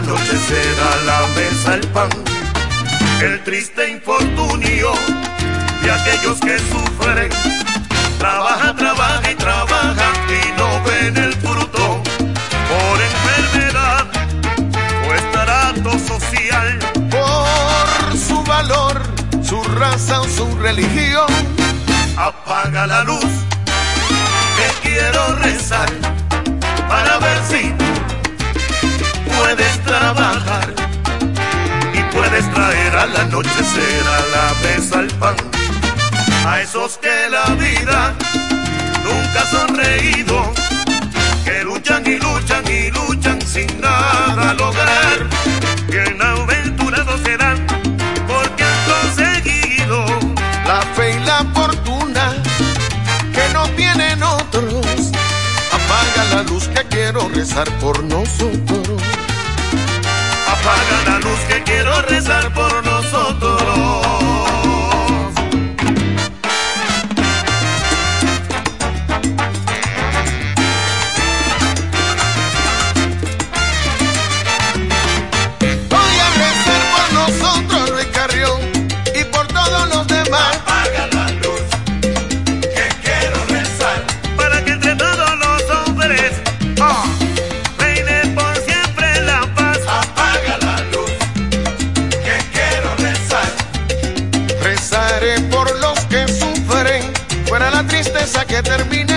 Anochecer a la mesa el pan. El triste infortunio de aquellos que sufren. Trabaja, trabaja y trabaja y no ven el fruto por enfermedad o estrato social. Por su valor, su raza o su religión. Apaga la luz al anochecer a la mesa el pan. A esos que la vida nunca ha sonreído, que luchan y luchan y luchan sin nada lograr, bien aventurados serán porque han conseguido la fe y la fortuna que no tienen otros. Apaga la luz que quiero rezar por nosotros. Apaga la luz que quiero rezar por nosotros. Voy tristeza que termine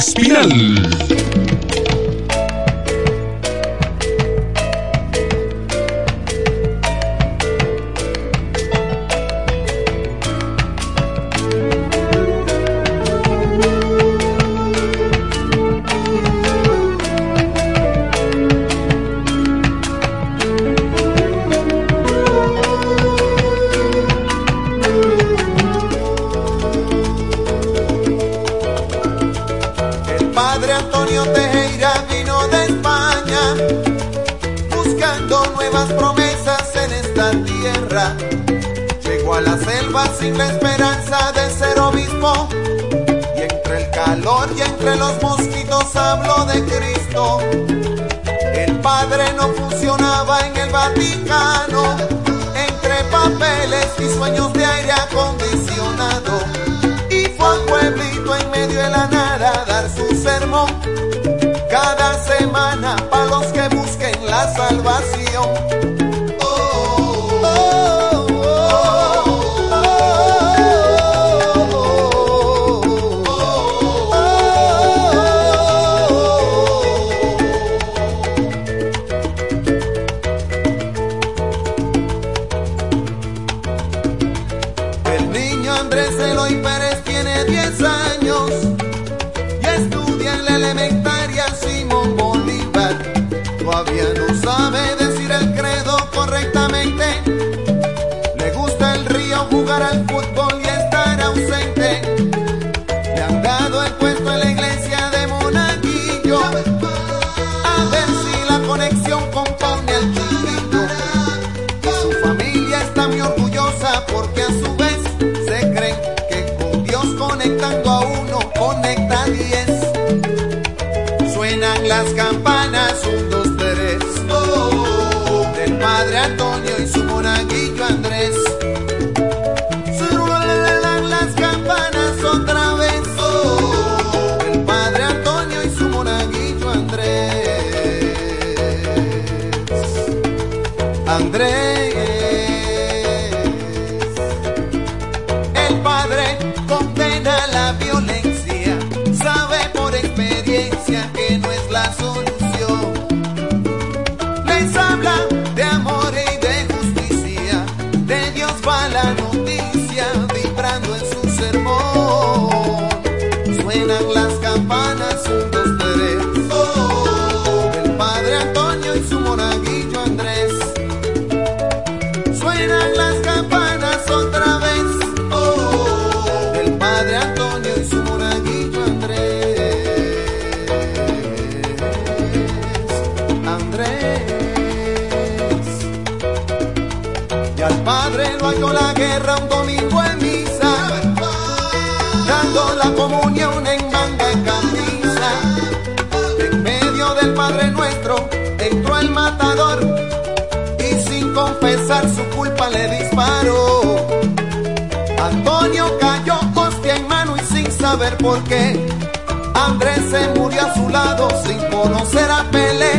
Espinal. los mosquitos habló de Cristo. El Padre no funcionaba en el Vaticano, entre papeles y sueños de aire acondicionado. Y fue a un pueblito en medio de la nada a dar su sermón. Cada semana para los que busquen la salvación. las campanas un Urbana Samba. se disparó. Antonio cayó hostia en mano y sin saber por qué. Andrés se murió a su lado sin conocer a Pelé.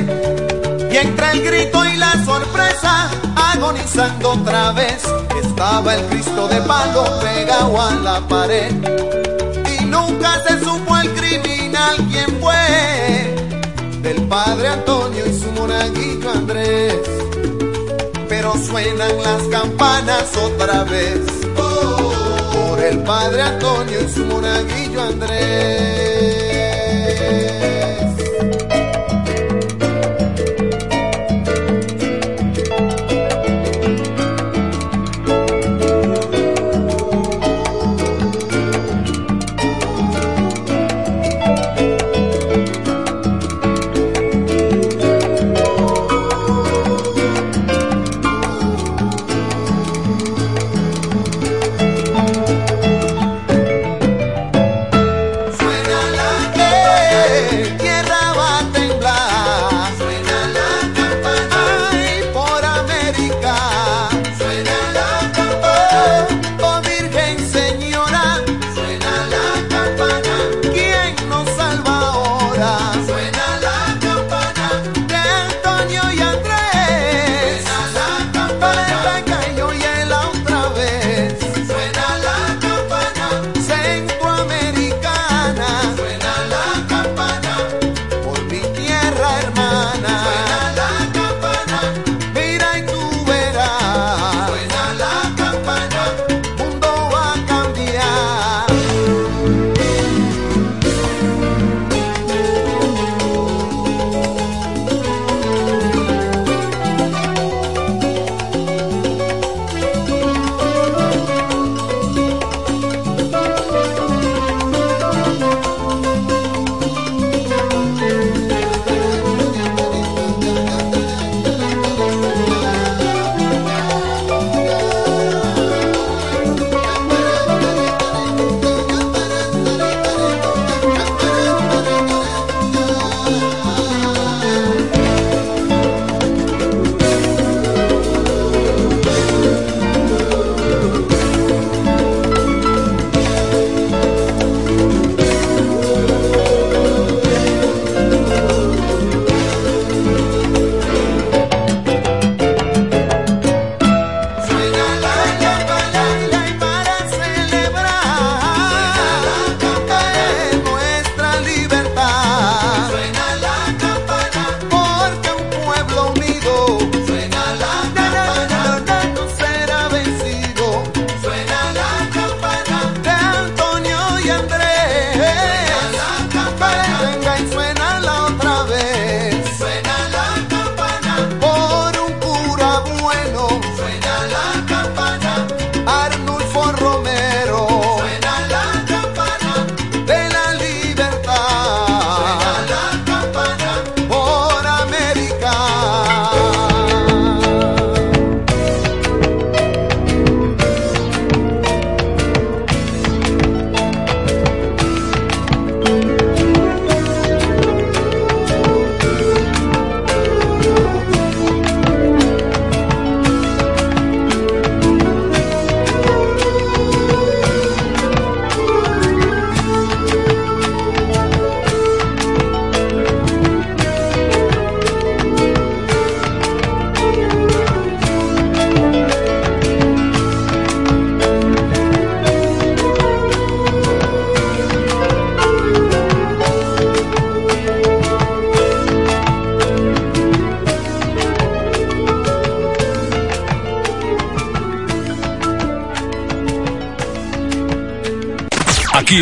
Y entre el grito y la sorpresa, agonizando otra vez, estaba el Cristo de palo pegado a la pared. Y nunca se supo el criminal quién fue. Del padre Antonio y su monaguillo Andrés. Pero suenan las campanas otra vez, por el padre Antonio y su monaguillo Andrés.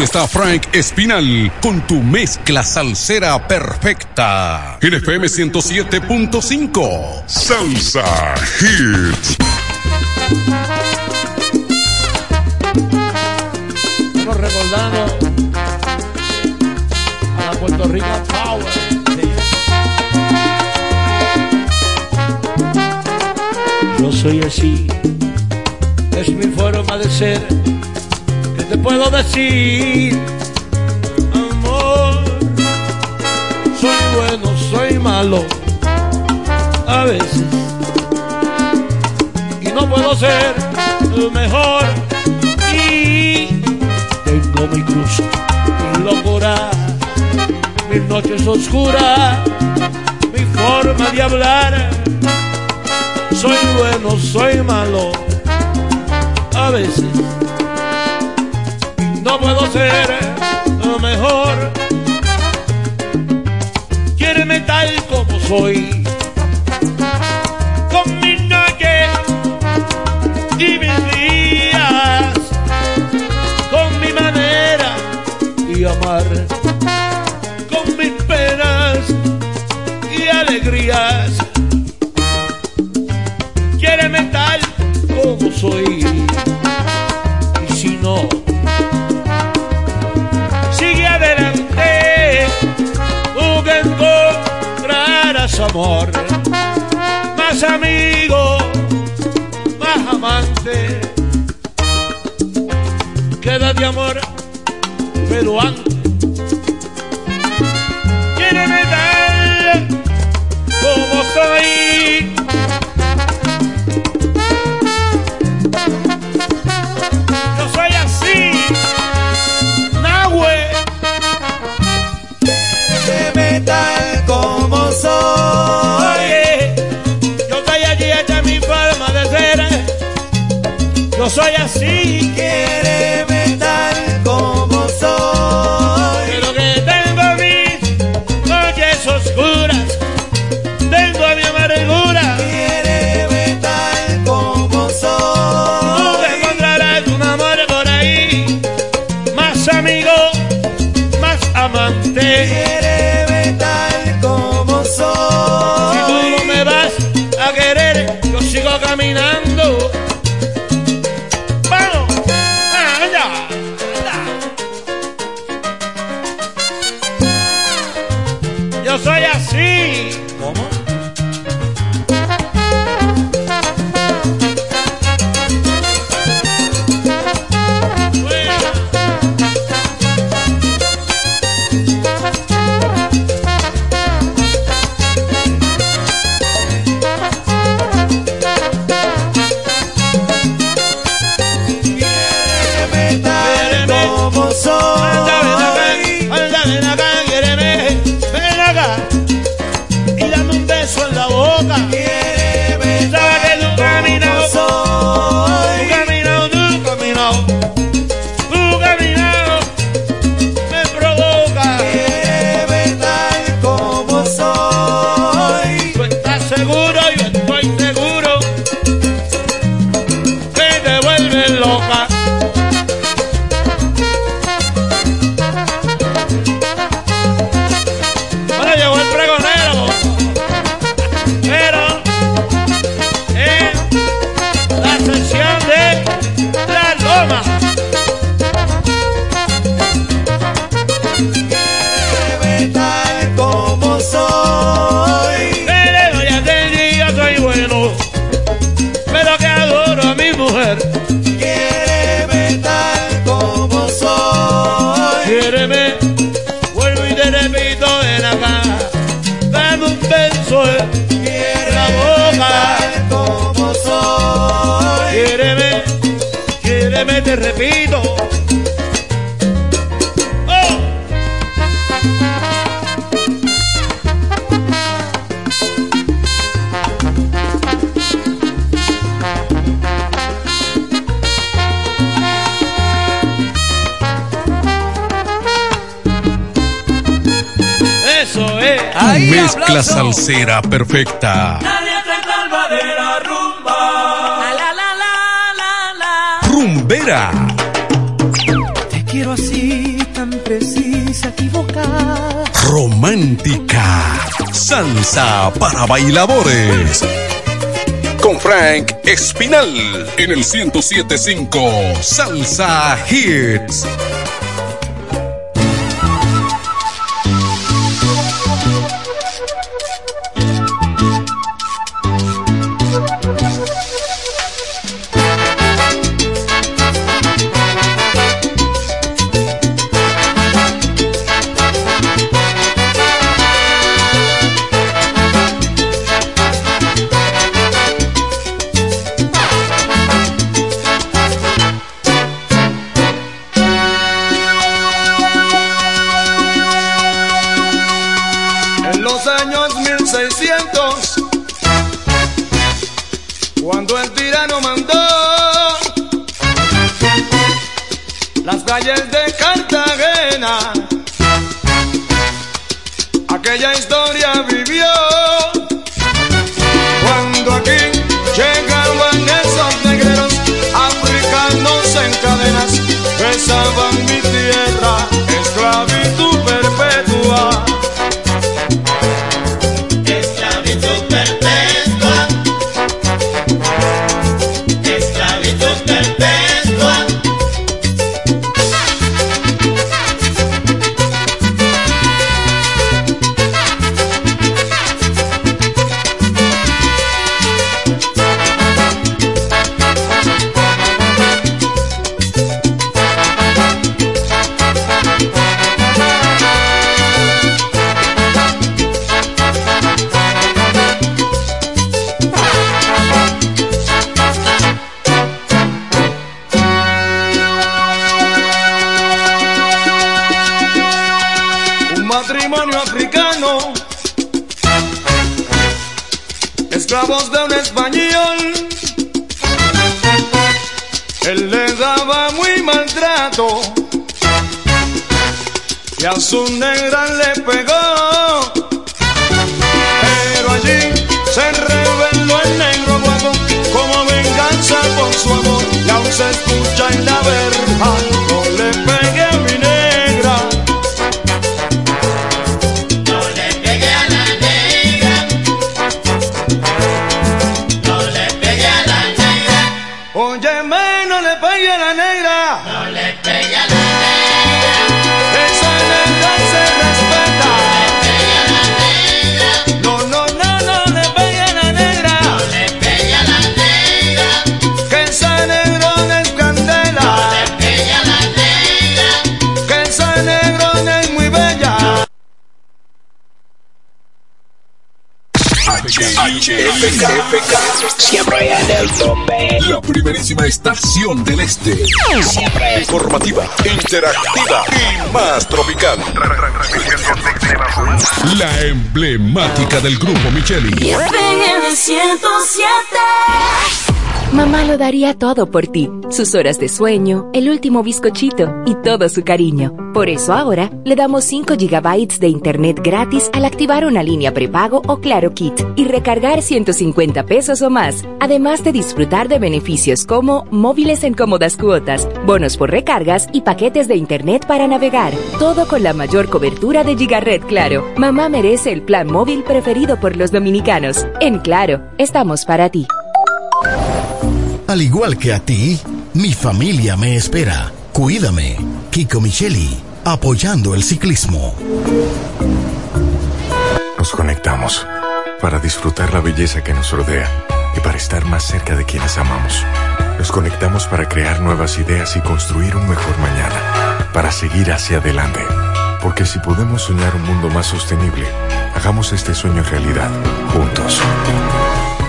Está Frank Espinal con tu mezcla salsera perfecta. En FM 107.5. Salsa Hits. Estamos recordando a la Puerto Rico Power. Yo soy así, es mi forma de ser. ¿Qué te puedo decir? Amor, soy bueno, soy malo, a veces. Y no puedo ser mejor. Y tengo mi cruz, mi locura, mis noches oscuras, mi forma de hablar. Soy bueno, soy malo. A veces no puedo ser lo mejor. Quiéreme tal como soy. Con mis noches y mis días. Con mi manera y amar. Con mis penas y alegrías. Amor. Más amigo, más amante. Quédate amor, pero antes. Yo soy así. Quiéreme, vuelvo y te repito, ven acá, dame un beso en la boca. Como soy. Quiéreme, quiéreme, te repito. Mezcla salsera perfecta. Nadie te salva de la rumba. La la la la la. Rumbera. Te quiero así, tan precisa, equivocada. Romántica. Salsa para bailadores. Con Frank Espinal en el 1075 Salsa Hits. Estación del este. Siempre informativa, interactiva y más tropical. La emblemática del grupo Micheli. Mamá lo daría todo por ti, sus horas de sueño, el último bizcochito y todo su cariño. Por eso ahora le damos 5 GB de internet gratis al activar una línea prepago o Claro Kit y recargar 150 pesos o más, además de disfrutar de beneficios como móviles en cómodas cuotas, bonos por recargas y paquetes de internet para navegar. Todo con la mayor cobertura de Gigaret Claro. Mamá merece el plan móvil preferido por los dominicanos. En Claro, estamos para ti. Al igual que a ti, mi familia me espera. Cuídame. Kiko Micheli, apoyando el ciclismo. Nos conectamos para disfrutar la belleza que nos rodea y para estar más cerca de quienes amamos. Nos conectamos para crear nuevas ideas y construir un mejor mañana, para seguir hacia adelante. Porque si podemos soñar un mundo más sostenible, hagamos este sueño realidad, juntos.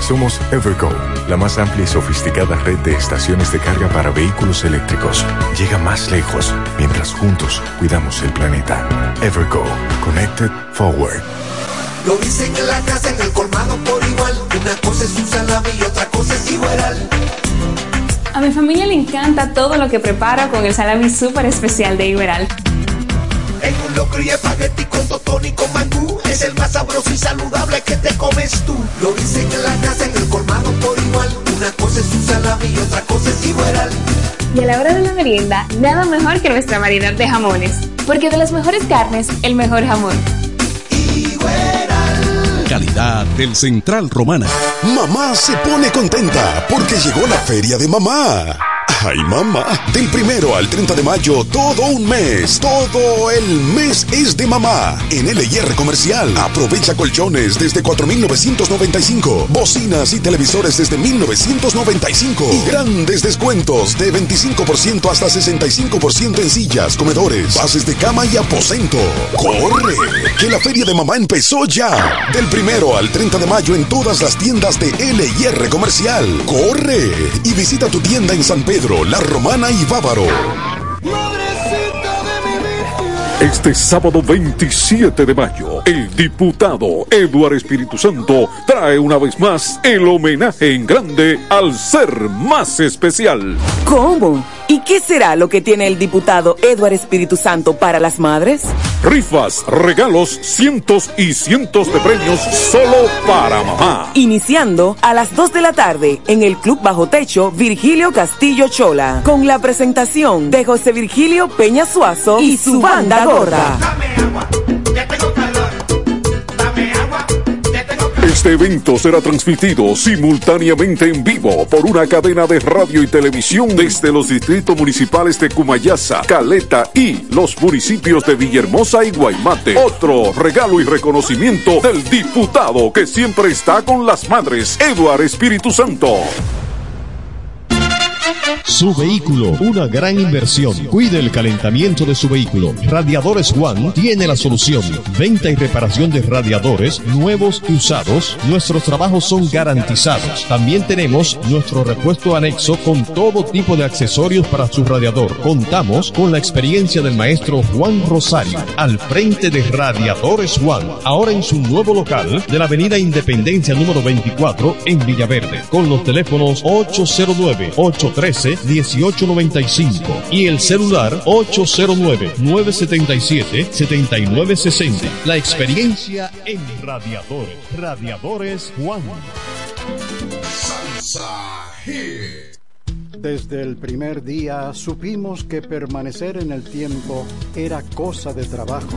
Somos Evergo, la más amplia y sofisticada red de estaciones de carga para vehículos eléctricos. Llega más lejos mientras juntos cuidamos el planeta. Evergo, Connected Forward. Lo dicen en la casa, en el colmado por igual. Una cosa es un salami y otra cosa es igual. A mi familia le encanta todo lo que preparo con el salami súper especial de Iberal. En un locro y espagueti con totón y con mangú. Es el más sabroso y saludable que te comes tú. Lo dicen en la casa, en el colmado por igual. Una cosa es un salami y otra cosa es igual. Y a la hora de la merienda, nada mejor que nuestra variedad de jamones. Porque de las mejores carnes, el mejor jamón. Calidad del Central Romana. Mamá se pone contenta porque llegó la feria de mamá. Ay, mamá. Del primero al 30 de mayo, todo un mes. Todo el mes es de mamá. En LIR Comercial. Aprovecha colchones desde 4,995. Bocinas y televisores desde 1,995. Y grandes descuentos de 25% hasta 65% en sillas, comedores, bases de cama y aposento. ¡Corre! Que la feria de mamá empezó ya. Del primero al 30 de mayo en todas las tiendas de LIR Comercial. ¡Corre! Y visita tu tienda en San Pedro, La Romana y Bávaro. Este sábado 27 de mayo, el diputado Eduardo Espíritu Santo trae una vez más el homenaje en grande al ser más especial. ¿Cómo? ¿Y qué será lo que tiene el diputado Eduardo Espíritu Santo para las madres? Rifas, regalos, cientos y cientos de premios solo para mamá. Iniciando a las 2 de la tarde en el Club Bajo Techo Virgilio Castillo Chola, con la presentación de José Virgilio Peña Suazo y su banda gorda. Este evento será transmitido simultáneamente en vivo por una cadena de radio y televisión desde los distritos municipales de Cumayasa, Caleta y los municipios de Villahermosa y Guaymate. Otro regalo y reconocimiento del diputado que siempre está con las madres, Eduardo Espíritu Santo. Su vehículo, una gran inversión. Cuide el calentamiento de su vehículo. Radiadores One tiene la solución. Venta y reparación de radiadores nuevos y usados. Nuestros trabajos son garantizados. También tenemos nuestro repuesto anexo con todo tipo de accesorios para su radiador. Contamos con la experiencia del maestro Juan Rosario al frente de Radiadores One. Ahora en su nuevo local de la Avenida Independencia número 24 en Villaverde. Con los teléfonos 809 813 1895 y el celular 809-977-7960. La experiencia en radiadores. Radiadores Juan. Desde el primer día supimos que permanecer en el tiempo era cosa de trabajo.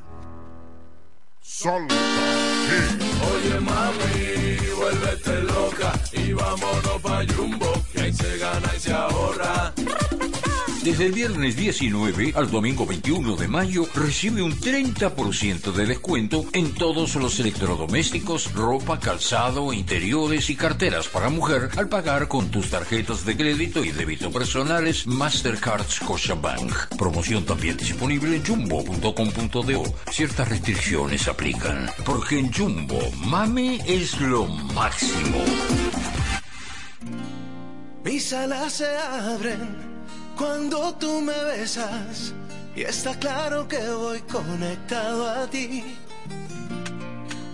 Oye mami, vuélvete loca y vámonos pa' Jumbo, que ahí se gana y se ahorra. Desde el viernes 19 al domingo 21 de mayo recibe un 30% de descuento en todos los electrodomésticos, ropa, calzado, interiores y carteras para mujer al pagar con tus tarjetas de crédito y débito personales Mastercard Scotiabank. Promoción también disponible en jumbo.com.do. Ciertas restricciones aplican. Porque en Jumbo, mami es lo máximo. Mis alas se abren cuando tú me besas y está claro que voy conectado a ti.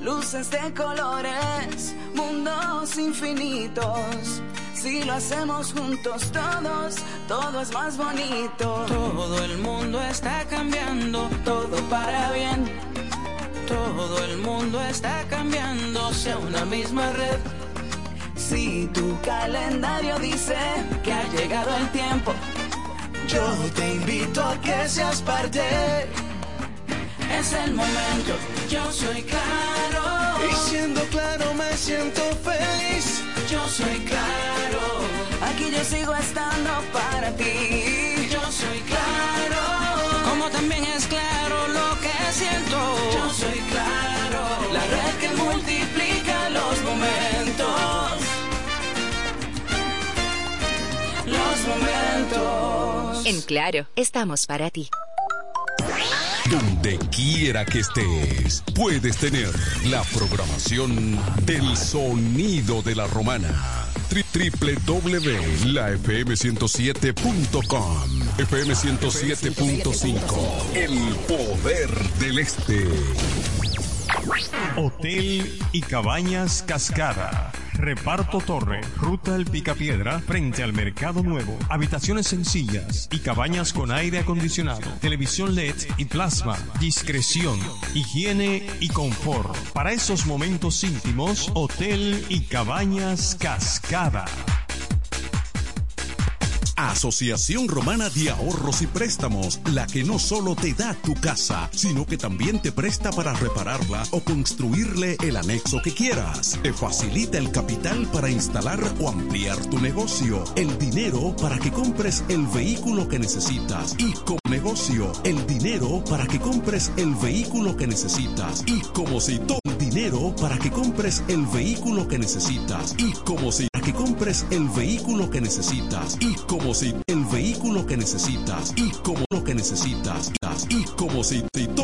Luces de colores, mundos infinitos. Si lo hacemos juntos todos, todo es más bonito. Todo el mundo está cambiando, todo para bien. Todo el mundo está cambiando, sea una misma red. Si tu calendario dice que ha llegado el tiempo, yo te invito a que seas parte. Es el momento, yo soy claro. Y siendo claro me siento feliz. Yo soy claro. Aquí yo sigo estando para ti. Yo soy claro. Como también es claro lo que siento. Yo soy claro. La red que multiplica los momentos. Los momentos. En Claro, estamos para ti. Donde quiera que estés, puedes tener la programación del sonido de la romana. Tri- www.lafm107.com FM 107.5 El poder del este. Hotel y Cabañas Cascada. Reparto Torre, Ruta El Picapiedra, frente al Mercado Nuevo. Habitaciones sencillas y cabañas con aire acondicionado, televisión LED y plasma, discreción, higiene y confort. Para esos momentos íntimos, Hotel y Cabañas Cascada. Asociación Romana de Ahorros y Préstamos, la que no solo te da tu casa, sino que también te presta para repararla o construirle el anexo que quieras. Te facilita el capital para instalar o ampliar tu negocio, el dinero para que compres el vehículo que necesitas y como negocio, el dinero para que compres el vehículo que necesitas y como si todo el dinero para que compres el vehículo que necesitas y como si que compres el vehículo que necesitas y como si el vehículo que necesitas y como lo que necesitas y como si, todo